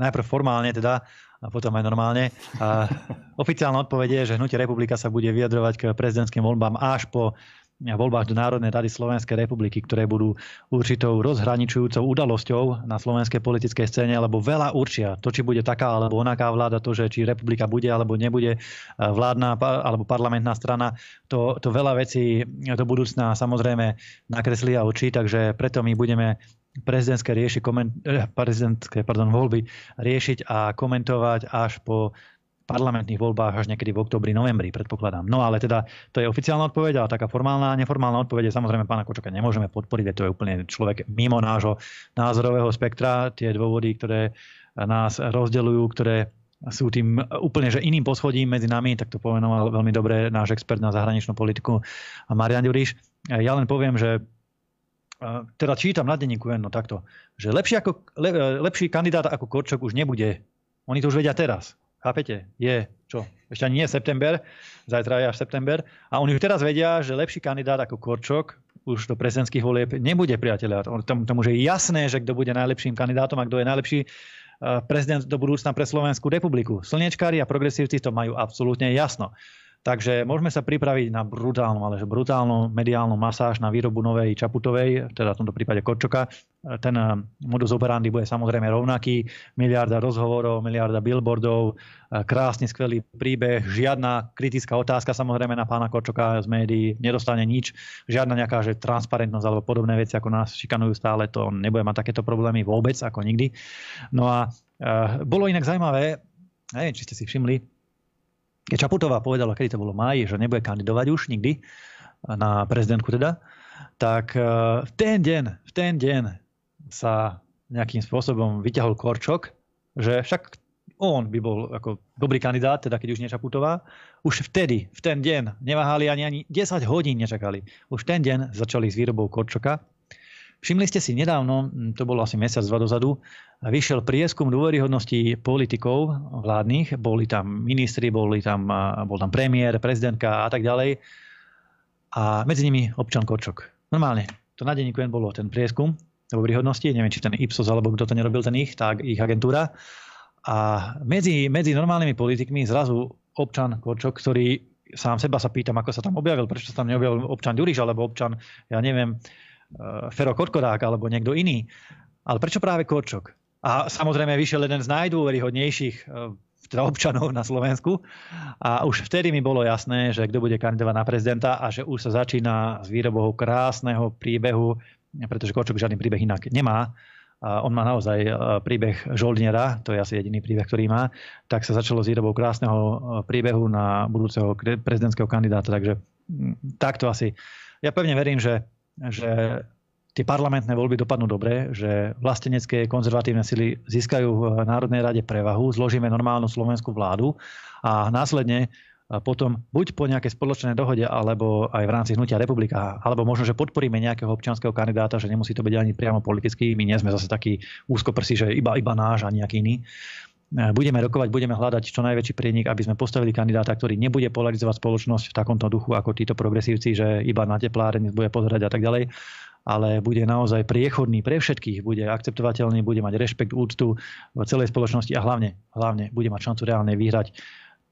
Speaker 3: najprv formálne teda, a potom aj normálne. A oficiálna odpoveď je, že Hnutie republika sa bude vyjadrovať k prezidentským voľbám až po voľbách do Národnej rady Slovenskej republiky, ktoré budú určitou rozhraničujúcou udalosťou na slovenskej politickej scéne, lebo veľa určia to, či bude taká alebo onaká vláda, to, že či republika bude alebo nebude vládna alebo parlamentná strana, to, to veľa vecí do budúcna samozrejme nakreslí a oči, takže preto my budeme prezidentské, rieši, koment, eh, prezidentské pardon, voľby riešiť a komentovať až po parlamentných voľbách až niekedy v oktobri, novembri, predpokladám. No ale teda to je oficiálna odpoveď, ale taká formálna a neformálna odpoveď je samozrejme pána Kočoka nemôžeme podporiť, to je úplne človek mimo nášho názorového spektra. Tie dôvody, ktoré nás rozdeľujú, ktoré sú tým úplne že iným poschodím medzi nami, tak to pomenoval veľmi dobre náš expert na zahraničnú politiku Marian Ďuriš. Ja len poviem, že teda čítam na denníku no takto, že lepší, ako, le, lepší kandidát ako Korčok už nebude. Oni to už vedia teraz. Chápete? Je čo? Ešte ani nie je september, zajtra je až september. A oni už teraz vedia, že lepší kandidát ako Korčok už do prezidentských volieb nebude, priateľa. Tomu, tomu že je jasné, že kto bude najlepším kandidátom a kto je najlepší prezident do budúcna pre Slovenskú republiku. Slnečkári a progresívci to majú absolútne jasno. Takže môžeme sa pripraviť na brutálnu, ale brutálnu mediálnu masáž na výrobu novej Čaputovej, teda v tomto prípade Korčoka. Ten eh, modus operandi bude samozrejme rovnaký. Miliarda rozhovorov, miliarda billboardov, eh, krásny, skvelý príbeh, žiadna kritická otázka samozrejme na pána Korčoka z médií, nedostane nič, žiadna nejaká že transparentnosť alebo podobné veci, ako nás šikanujú stále, to nebude mať takéto problémy vôbec, ako nikdy. No a e, bolo inak zaujímavé, neviem, či ste si všimli, Čaputová povedala, kedy to bolo máji, že nebude kandidovať už nikdy na prezidentku teda, tak e, v ten deň, v ten deň sa nejakým spôsobom vyťahol Korčok, že však on by bol ako dobrý kandidát, teda keď už nie Čaputová. Už vtedy, v ten deň, neváhali ani, ani 10 hodín nečakali. Už ten deň začali s výrobou Korčoka Všimli ste si nedávno, to bolo asi mesiac, dva dozadu, vyšiel prieskum dôveryhodnosti politikov vládnych. Boli tam ministri, boli tam, bol tam premiér, prezidentka a tak ďalej. A medzi nimi občan Korčok. Normálne, to na denníku bolo ten prieskum dôveryhodnosti, neviem, či ten Ipsos alebo kto to nerobil, ten ich, tak ich agentúra. A medzi, medzi normálnymi politikmi zrazu občan Korčok, ktorý sám seba sa pýtam, ako sa tam objavil, prečo sa tam neobjavil občan Ďuriš alebo občan, ja neviem, Fero Korkorák alebo niekto iný. Ale prečo práve Korčok? A samozrejme vyšiel jeden z najdôveryhodnejších eh, teda občanov na Slovensku. A už vtedy mi bolo jasné, že kto bude kandidovať na prezidenta a že už sa začína s výrobou krásneho príbehu, pretože Korčok žiadny príbeh inak nemá. A on má naozaj eh, príbeh žoldniera, to je asi jediný príbeh, ktorý má, tak sa začalo s výrobou krásneho príbehu na budúceho prezidentského kandidáta. Takže hm, takto asi. Ja pevne verím, že že tie parlamentné voľby dopadnú dobre, že vlastenecké konzervatívne sily získajú v Národnej rade prevahu, zložíme normálnu slovenskú vládu a následne potom buď po nejakej spoločnej dohode, alebo aj v rámci hnutia republika, alebo možno, že podporíme nejakého občianského kandidáta, že nemusí to byť ani priamo politický, my nie sme zase takí úzkoprsi, že iba, iba náš a nejaký iný. Budeme rokovať, budeme hľadať čo najväčší prienik, aby sme postavili kandidáta, ktorý nebude polarizovať spoločnosť v takomto duchu ako títo progresívci, že iba na tepláreň bude pozerať a tak ďalej ale bude naozaj priechodný pre všetkých, bude akceptovateľný, bude mať rešpekt, úctu v celej spoločnosti a hlavne, hlavne bude mať šancu reálne vyhrať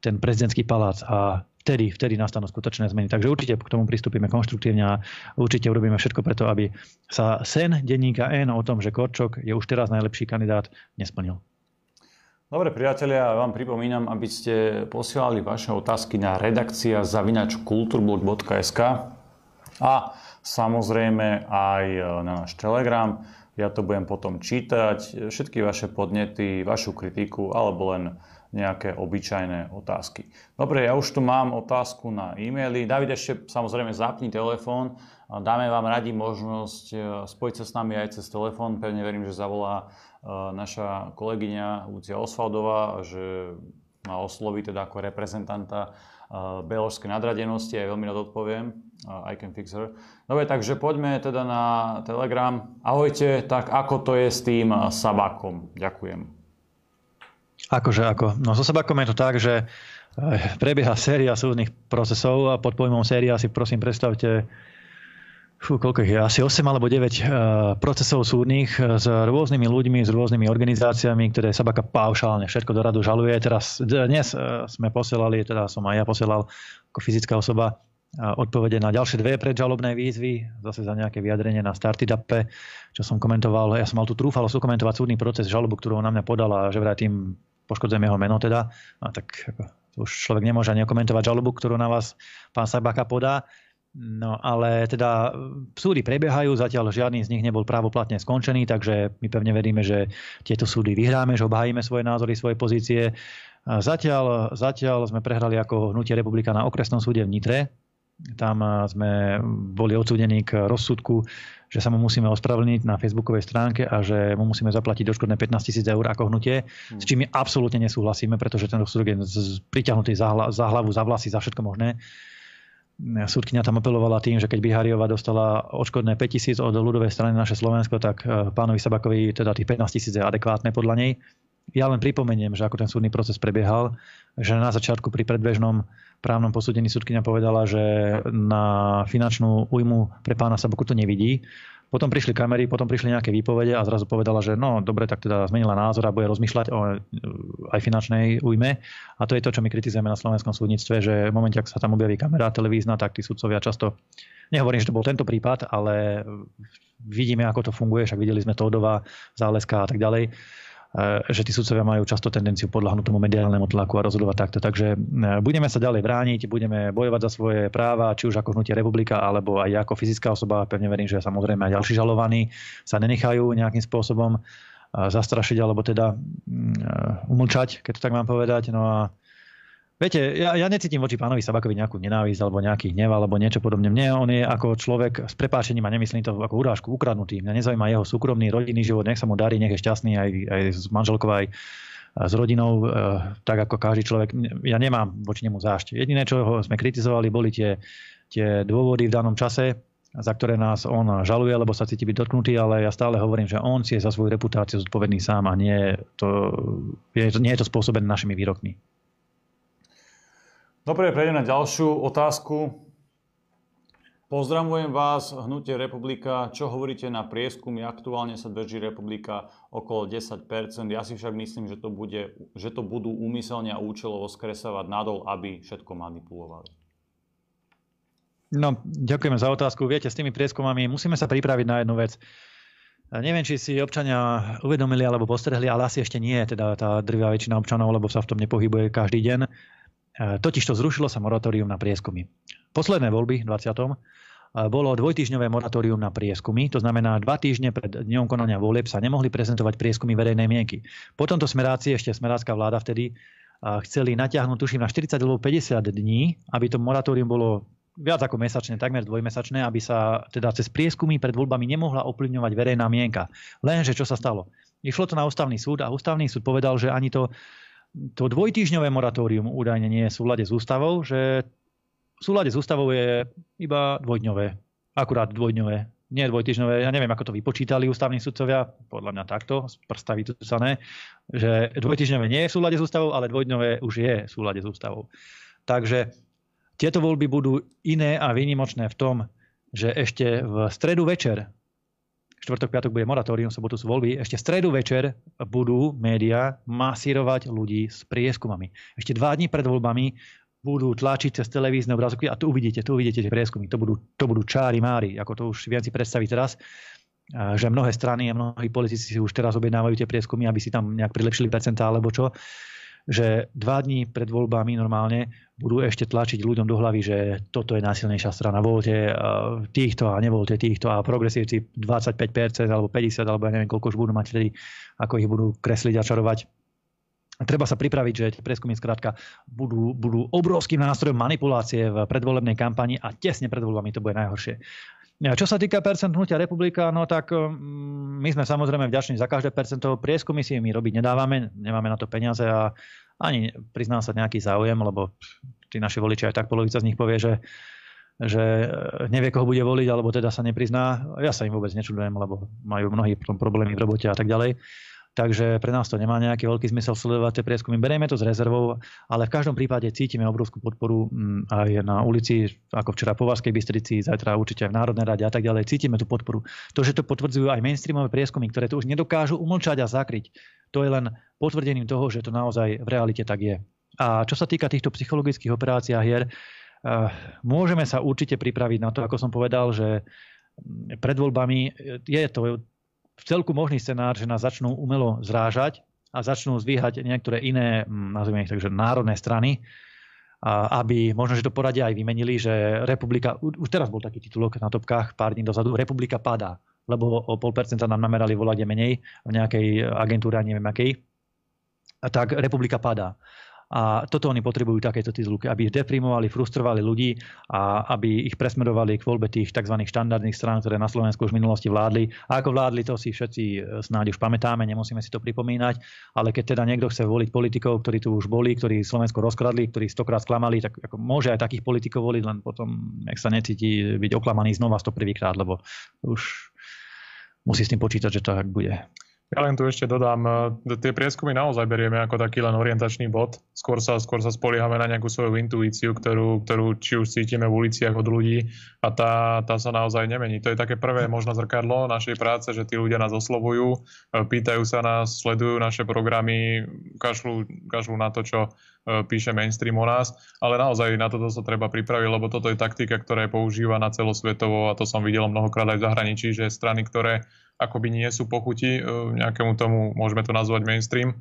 Speaker 3: ten prezidentský palác a vtedy, vtedy nastanú skutočné zmeny. Takže určite k tomu pristúpime konštruktívne a určite urobíme všetko preto, aby sa sen denníka N o tom, že Korčok je už teraz najlepší kandidát, nesplnil.
Speaker 1: Dobre, priatelia, vám pripomínam, aby ste posielali vaše otázky na redakcia zavinač kulturblog.sk a samozrejme aj e, na náš Telegram. Ja to budem potom čítať, všetky vaše podnety, vašu kritiku alebo len nejaké obyčajné otázky. Dobre, ja už tu mám otázku na e-maily. David, ešte samozrejme zapni telefón. Dáme vám radi možnosť e, spojiť sa s nami aj cez telefón. Pevne verím, že zavolá naša kolegyňa Lucia Osvaldová, že ma osloví teda ako reprezentanta beložskej nadradenosti, aj veľmi rád odpoviem. I can fix her. Dobre, takže poďme teda na Telegram. Ahojte, tak ako to je s tým Sabakom? Ďakujem.
Speaker 3: Akože ako? No so Sabakom je to tak, že eh, prebieha séria súdnych procesov a pod pojmom séria si prosím predstavte Fú, koľko je? Asi 8 alebo 9 uh, eh, procesov súdnych eh, s rôznymi ľuďmi, s rôznymi organizáciami, ktoré Sabaka paušálne všetko do radu žaluje. Teraz dnes uh, sme posielali, teda som aj ja posielal ako fyzická osoba odpovede na ďalšie dve predžalobné výzvy, zase za nejaké vyjadrenie na Startidape, čo som komentoval. Ja som mal tu trúfalo komentovať súdny proces, žalobu, ktorú na mňa podala, že vraj tým poškodzujem jeho meno teda. A tak ako, už človek nemôže ani komentovať žalobu, ktorú na vás pán Sabaka podá. No ale teda súdy prebiehajú, zatiaľ žiadny z nich nebol právoplatne skončený, takže my pevne veríme, že tieto súdy vyhráme, že obhájime svoje názory, svoje pozície. Zatiaľ, zatiaľ sme prehrali ako hnutie republika na okresnom súde v Nitre. Tam sme boli odsúdení k rozsudku, že sa mu musíme ospravedlniť na facebookovej stránke a že mu musíme zaplatiť doškodné 15 tisíc eur ako hnutie, s čím my absolútne nesúhlasíme, pretože ten rozsudok je priťahnutý za hlavu, za vlasy, za všetko možné súdkynia tam apelovala tým, že keď Bihariova dostala odškodné 5 tisíc od ľudovej strany naše Slovensko, tak e, pánovi Sabakovi teda tých 15 tisíc je adekvátne podľa nej. Ja len pripomeniem, že ako ten súdny proces prebiehal, že na začiatku pri predbežnom právnom posúdení súdkynia povedala, že na finančnú újmu pre pána Sabaku to nevidí potom prišli kamery, potom prišli nejaké výpovede a zrazu povedala, že no dobre, tak teda zmenila názor a bude rozmýšľať o e, aj finančnej újme. A to je to, čo my kritizujeme na slovenskom súdnictve, že v momente, ak sa tam objaví kamera televízna, tak tí sudcovia často, nehovorím, že to bol tento prípad, ale vidíme, ako to funguje, však videli sme Tódova, Záleska a tak ďalej že tí sudcovia majú často tendenciu podľahnúť tomu mediálnemu tlaku a rozhodovať takto. Takže e, budeme sa ďalej brániť, budeme bojovať za svoje práva, či už ako hnutie republika, alebo aj ako fyzická osoba. Pevne verím, že samozrejme aj ďalší žalovaní sa nenechajú nejakým spôsobom e, zastrašiť alebo teda umlčať, keď to tak mám povedať. No a Viete, ja, ja necítim voči pánovi Sabakovi nejakú nenávisť alebo nejaký hnev alebo niečo podobne. Mne on je ako človek s prepáčením a nemyslím to ako urážku ukradnutý. Mňa nezaujíma jeho súkromný rodinný život, nech sa mu darí, nech je šťastný aj, aj s manželkou, aj s rodinou, e, tak ako každý človek. Ja nemám voči nemu zášť. Jediné, čo ho sme kritizovali, boli tie, tie dôvody v danom čase, za ktoré nás on žaluje, lebo sa cíti byť dotknutý, ale ja stále hovorím, že on si je za svoju reputáciu zodpovedný sám a nie, to, nie je to spôsobené našimi výrokmi.
Speaker 1: Dobre, prejdem na ďalšiu otázku. Pozdravujem vás, Hnutie Republika. Čo hovoríte na prieskumy? Aktuálne sa drží Republika okolo 10%. Ja si však myslím, že to, bude, že to budú úmyselne a účelovo skresávať nadol, aby všetko manipulovali.
Speaker 3: No, ďakujeme za otázku. Viete, s tými prieskumami musíme sa pripraviť na jednu vec. Neviem, či si občania uvedomili alebo postrehli, ale asi ešte nie, teda tá drvá väčšina občanov, lebo sa v tom nepohybuje každý deň totiž to zrušilo sa moratórium na prieskumy. Posledné voľby v 20. E, bolo dvojtýždňové moratórium na prieskumy, to znamená dva týždne pred dňom konania volieb sa nemohli prezentovať prieskumy verejnej mienky. Po tomto smeráci ešte smerácká vláda vtedy e, chceli natiahnuť, tuším, na 40 alebo 50 dní, aby to moratórium bolo viac ako mesačné, takmer dvojmesačné, aby sa teda cez prieskumy pred voľbami nemohla ovplyvňovať verejná mienka. Lenže čo sa stalo? Išlo to na ústavný súd a ústavný súd povedal, že ani to to dvojtýžňové moratórium údajne nie je v súlade s ústavou, že v súlade s ústavou je iba dvojdňové. Akurát dvojdňové. Nie dvojtýžňové. Ja neviem, ako to vypočítali ústavní sudcovia. Podľa mňa takto, z prsta vytúcané, že dvojtýžňové nie je v súlade s ústavou, ale dvojdňové už je v súlade s ústavou. Takže tieto voľby budú iné a výnimočné v tom, že ešte v stredu večer štvrtok, piatok bude moratórium, sobotu sú voľby. Ešte v stredu večer budú médiá masírovať ľudí s prieskumami. Ešte dva dní pred voľbami budú tlačiť cez televízne obrazovky a tu uvidíte, tu uvidíte tie prieskumy. To budú, to budú čári mári, ako to už viem si predstaviť teraz že mnohé strany a mnohí politici si už teraz objednávajú tie prieskumy, aby si tam nejak prilepšili percentá alebo čo že dva dní pred voľbami normálne budú ešte tlačiť ľuďom do hlavy, že toto je násilnejšia strana, voľte týchto a nevoľte týchto a progresívci 25% alebo 50% alebo ja neviem koľko už budú mať vtedy, ako ich budú kresliť a čarovať. Treba sa pripraviť, že tie prieskumy skrátka budú, budú obrovským nástrojom manipulácie v predvolebnej kampani a tesne pred voľbami to bude najhoršie. Čo sa týka percent hnutia republika, no tak mm, my sme samozrejme vďační za každé percento. Prieskumy si my robiť nedávame, nemáme na to peniaze a ani priznám sa nejaký záujem, lebo tí naši voliči aj tak polovica z nich povie, že, že nevie, koho bude voliť, alebo teda sa neprizná. Ja sa im vôbec nečudujem, lebo majú mnohí problémy v robote a tak ďalej. Takže pre nás to nemá nejaký veľký zmysel sledovať tie prieskumy. Berieme to s rezervou, ale v každom prípade cítime obrovskú podporu mm, aj na ulici, ako včera po Varskej Bystrici, zajtra určite aj v Národnej rade a tak ďalej. Cítime tú podporu. To, že to potvrdzujú aj mainstreamové prieskumy, ktoré to už nedokážu umlčať a zakryť, to je len potvrdením toho, že to naozaj v realite tak je. A čo sa týka týchto psychologických operácií a hier, eh, môžeme sa určite pripraviť na to, ako som povedal, že mm, pred voľbami je to v celku možný scenár, že nás začnú umelo zrážať a začnú zvíhať niektoré iné, mm, nazvime ich takže národné strany, aby možno, že to poradie aj vymenili, že republika, už teraz bol taký titulok na topkách pár dní dozadu, republika padá, lebo o pol percenta nám namerali volať menej v nejakej agentúre, neviem akej. Tak republika padá. A toto oni potrebujú takéto titulky, aby ich deprimovali, frustrovali ľudí a aby ich presmerovali k voľbe tých tzv. štandardných strán, ktoré na Slovensku už v minulosti vládli. A ako vládli, to si všetci e, snáď už pamätáme, nemusíme si to pripomínať. Ale keď teda niekto chce voliť politikov, ktorí tu už boli, ktorí Slovensko rozkradli, ktorí stokrát sklamali, tak ako môže aj takých politikov voliť, len potom nech sa necíti byť oklamaný znova 101 krát, lebo už musí s tým počítať, že to tak bude.
Speaker 2: Ja len tu ešte dodám, e, tie prieskumy naozaj berieme ako taký len orientačný bod. Skôr sa, skôr sa spoliehame na nejakú svoju intuíciu, ktorú, ktorú či už cítime v uliciach od ľudí a tá, tá sa naozaj nemení. To je také prvé možno zrkadlo našej práce, že tí ľudia nás oslovujú, e, pýtajú sa nás, sledujú naše programy, kašľú, kašľú na to, čo píše mainstream o nás, ale naozaj na toto sa treba pripraviť, lebo toto je taktika, ktorá je používaná celosvetovo a to som videl mnohokrát aj v zahraničí, že strany, ktoré akoby nie sú pochuti e, nejakému tomu, môžeme to nazvať mainstream, e,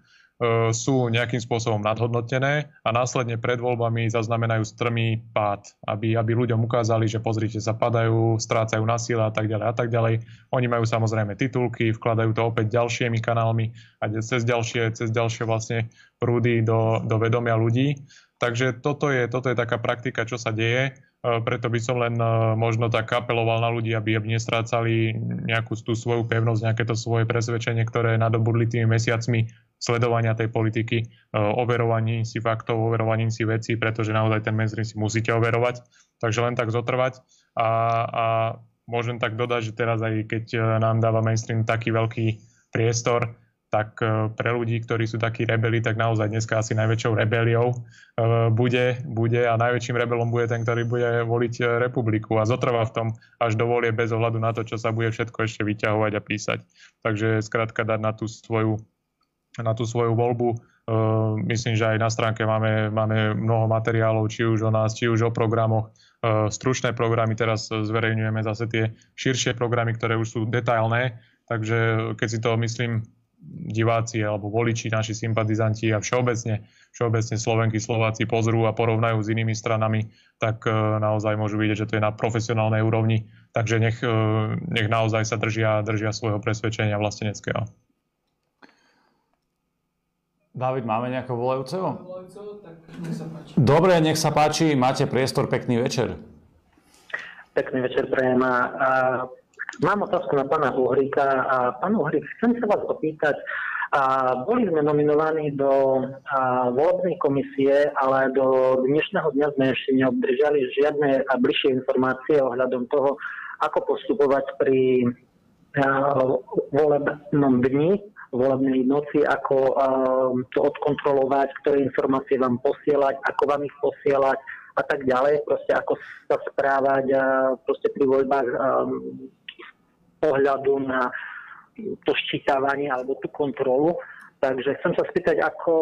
Speaker 2: sú nejakým spôsobom nadhodnotené a následne pred voľbami zaznamenajú strmý pád, aby, aby ľuďom ukázali, že pozrite sa, padajú, strácajú na sile a tak ďalej a tak ďalej. Oni majú samozrejme titulky, vkladajú to opäť ďalšími kanálmi a cez ďalšie, cez ďalšie vlastne prúdy do, do vedomia ľudí. Takže toto je, toto je taká praktika, čo sa deje E, preto by som len e, možno tak apeloval na ľudí, aby, aby nestrácali nejakú tú svoju pevnosť, nejaké to svoje presvedčenie, ktoré nadobudli tými mesiacmi sledovania tej politiky, e, overovaní si faktov, overovaním si vecí, pretože naozaj ten mainstream si musíte overovať. Takže len tak zotrvať. A, a môžem tak dodať, že teraz aj keď nám dáva mainstream taký veľký priestor, tak e, pre ľudí, ktorí sú takí rebeli, tak naozaj dneska asi najväčšou rebeliou e, bude, bude a najväčším rebelom bude ten, ktorý bude voliť e, republiku a zotrvá v tom až do volie bez ohľadu na to, čo sa bude všetko ešte vyťahovať a písať. Takže skrátka dať na tú svoju, na tú svoju voľbu. Myslím, že aj na stránke máme, máme mnoho materiálov, či už o nás, či už o programoch. Stručné programy, teraz zverejňujeme zase tie širšie programy, ktoré už sú detailné, takže keď si to myslím diváci alebo voliči, naši sympatizanti a všeobecne, všeobecne Slovenky, Slováci pozrú a porovnajú s inými stranami, tak e, naozaj môžu vidieť, že to je na profesionálnej úrovni. Takže nech, e, nech naozaj sa držia, držia svojho presvedčenia vlasteneckého.
Speaker 1: David, máme nejakého volajúceho? Dobre, nech sa páči, máte priestor, pekný večer.
Speaker 4: Pekný večer prejem. Mám otázku na pána Uhríka. Pán Uhrík, chcem sa vás opýtať, a boli sme nominovaní do a, volebnej komisie, ale do dnešného dňa sme ešte neobdržali žiadne a bližšie informácie ohľadom toho, ako postupovať pri volebnom dni, volebnej noci, ako a, to odkontrolovať, ktoré informácie vám posielať, ako vám ich posielať a tak ďalej, proste ako sa správať a, proste pri voľbách a, pohľadu na to ščítavanie alebo tú kontrolu. Takže chcem sa spýtať, ako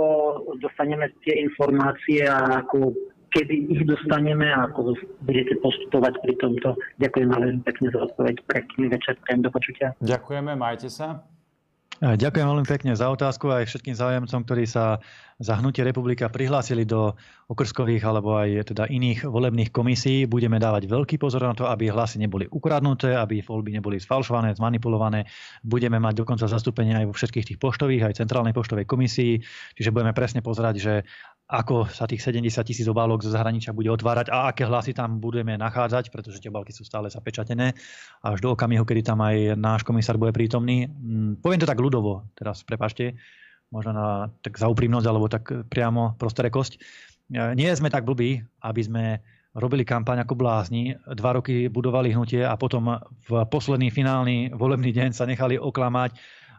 Speaker 4: dostaneme tie informácie a ako, kedy ich dostaneme a ako budete postupovať pri tomto. Ďakujem veľmi pekne za odpoveď. Pekný večer, do počutia.
Speaker 1: Ďakujeme, majte sa.
Speaker 3: Ďakujem veľmi pekne za otázku aj všetkým záujemcom, ktorí sa za hnutie republika prihlásili do okrskových alebo aj teda iných volebných komisí. Budeme dávať veľký pozor na to, aby hlasy neboli ukradnuté, aby voľby neboli sfalšované, zmanipulované. Budeme mať dokonca zastúpenie aj vo všetkých tých poštových, aj centrálnej poštovej komisii. Čiže budeme presne pozerať, že ako sa tých 70 tisíc obálok zo zahraničia bude otvárať a aké hlasy tam budeme nachádzať, pretože tie obálky sú stále zapečatené až do okamihu, kedy tam aj náš komisár bude prítomný. Mm, poviem to tak ľudovo, teraz prepašte, možno na, tak za úprimnosť alebo tak priamo prostere kosť. Nie sme tak blbí, aby sme robili kampaň ako blázni, dva roky budovali hnutie a potom v posledný finálny volebný deň sa nechali oklamať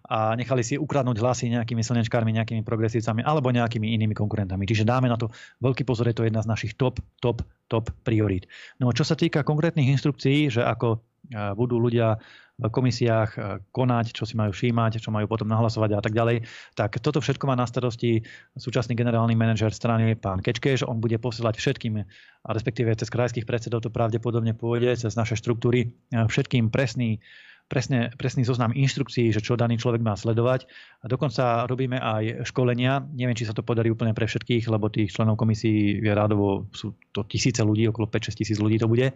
Speaker 3: a nechali si ukradnúť hlasy nejakými slnečkármi, nejakými progresívcami alebo nejakými inými konkurentami. Čiže dáme na to veľký pozor, je to jedna z našich top, top, top priorít. No čo sa týka konkrétnych inštrukcií, že ako budú ľudia komisiách konať, čo si majú všímať, čo majú potom nahlasovať a tak ďalej. Tak toto všetko má na starosti súčasný generálny manažer strany pán Kečkeš. On bude posielať všetkým, a respektíve cez krajských predsedov to pravdepodobne pôjde, cez naše štruktúry, všetkým presný presne, presný zoznam inštrukcií, že čo daný človek má sledovať. A dokonca robíme aj školenia. Neviem, či sa to podarí úplne pre všetkých, lebo tých členov komisí je rádovo, sú to tisíce ľudí, okolo 5-6 tisíc ľudí to bude.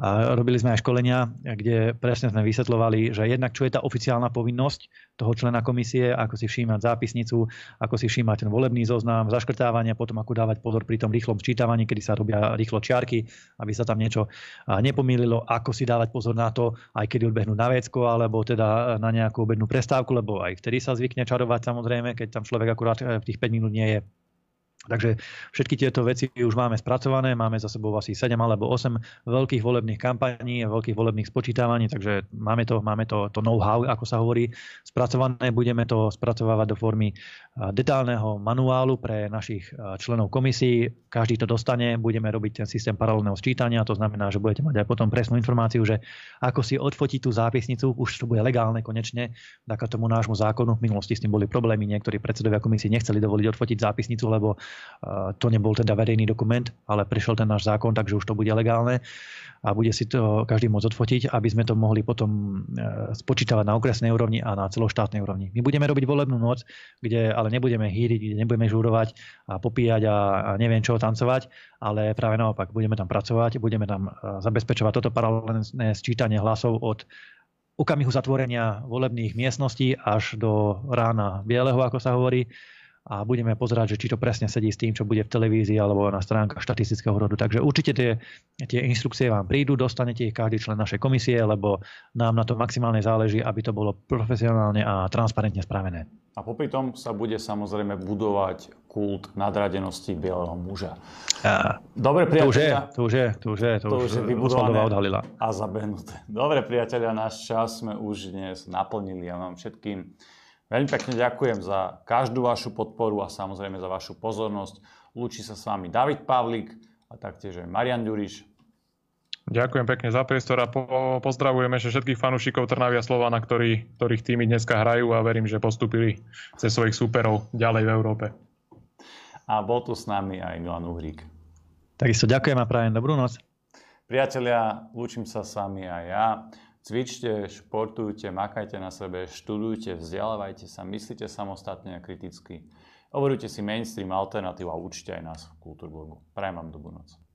Speaker 3: A robili sme aj školenia, kde presne sme vysvetľovali, že jednak čo je tá oficiálna povinnosť toho člena komisie, ako si všímať zápisnicu, ako si všímať ten volebný zoznam, zaškrtávanie, potom ako dávať pozor pri tom rýchlom sčítavaní, kedy sa robia rýchlo čiarky, aby sa tam niečo nepomýlilo, ako si dávať pozor na to, aj kedy odbehnú na vecko, alebo teda na nejakú obednú prestávku, lebo aj vtedy sa zvykne čarovať samozrejme, keď tam človek akurát v tých 5 minút nie je Takže všetky tieto veci už máme spracované, máme za sebou asi 7 alebo 8 veľkých volebných kampaní veľkých volebných spočítavaní, takže máme to, máme to, to know-how, ako sa hovorí, spracované. Budeme to spracovávať do formy detálneho manuálu pre našich členov komisí. Každý to dostane, budeme robiť ten systém paralelného sčítania, to znamená, že budete mať aj potom presnú informáciu, že ako si odfotiť tú zápisnicu, už to bude legálne konečne, vďaka tomu nášmu zákonu. V minulosti s tým boli problémy, niektorí predsedovia komisie nechceli dovoliť odfotiť zápisnicu, lebo to nebol teda verejný dokument, ale prišiel ten náš zákon, takže už to bude legálne a bude si to každý môcť odfotiť, aby sme to mohli potom e, spočítavať na okresnej úrovni a na celoštátnej úrovni. My budeme robiť volebnú noc, kde ale nebudeme hýriť, kde nebudeme žurovať a popíjať a, a neviem čo tancovať, ale práve naopak, budeme tam pracovať, budeme tam e, zabezpečovať toto paralelné sčítanie hlasov od okamihu zatvorenia volebných miestností až do rána bieleho, ako sa hovorí a budeme pozerať, že či to presne sedí s tým, čo bude v televízii alebo na stránkach štatistického rodu. Takže určite tie, tie inštrukcie vám prídu, dostanete ich každý člen našej komisie, lebo nám na to maximálne záleží, aby to bolo profesionálne a transparentne spravené.
Speaker 1: A popri tom sa bude samozrejme budovať kult nadradenosti bieleho muža.
Speaker 3: Dobre, priateľia. To už je, to už je, to už je, to, to už, je
Speaker 1: vybudované odhalila. a zabehnuté. Dobre, priateľia, náš čas sme už dnes naplnili a vám všetkým Veľmi pekne ďakujem za každú vašu podporu a samozrejme za vašu pozornosť. Lúči sa s vami David Pavlík a taktiež aj Marian Ďuriš.
Speaker 2: Ďakujem pekne za priestor a po, pozdravujeme ešte všetkých fanúšikov Trnavia Slovana, ktorí, ktorých týmy dneska hrajú a verím, že postupili cez svojich súperov ďalej v Európe.
Speaker 1: A bol tu s nami aj Milan Uhrík.
Speaker 3: Takisto ďakujem a prajem dobrú noc.
Speaker 1: Priatelia, lúčim sa s vami aj ja. Cvičte, športujte, makajte na sebe, študujte, vzdelávajte sa, myslite samostatne a kriticky. Overujte si mainstream, alternatívu a učte aj nás v Kultúrburgu. Prajem vám dobrú noc.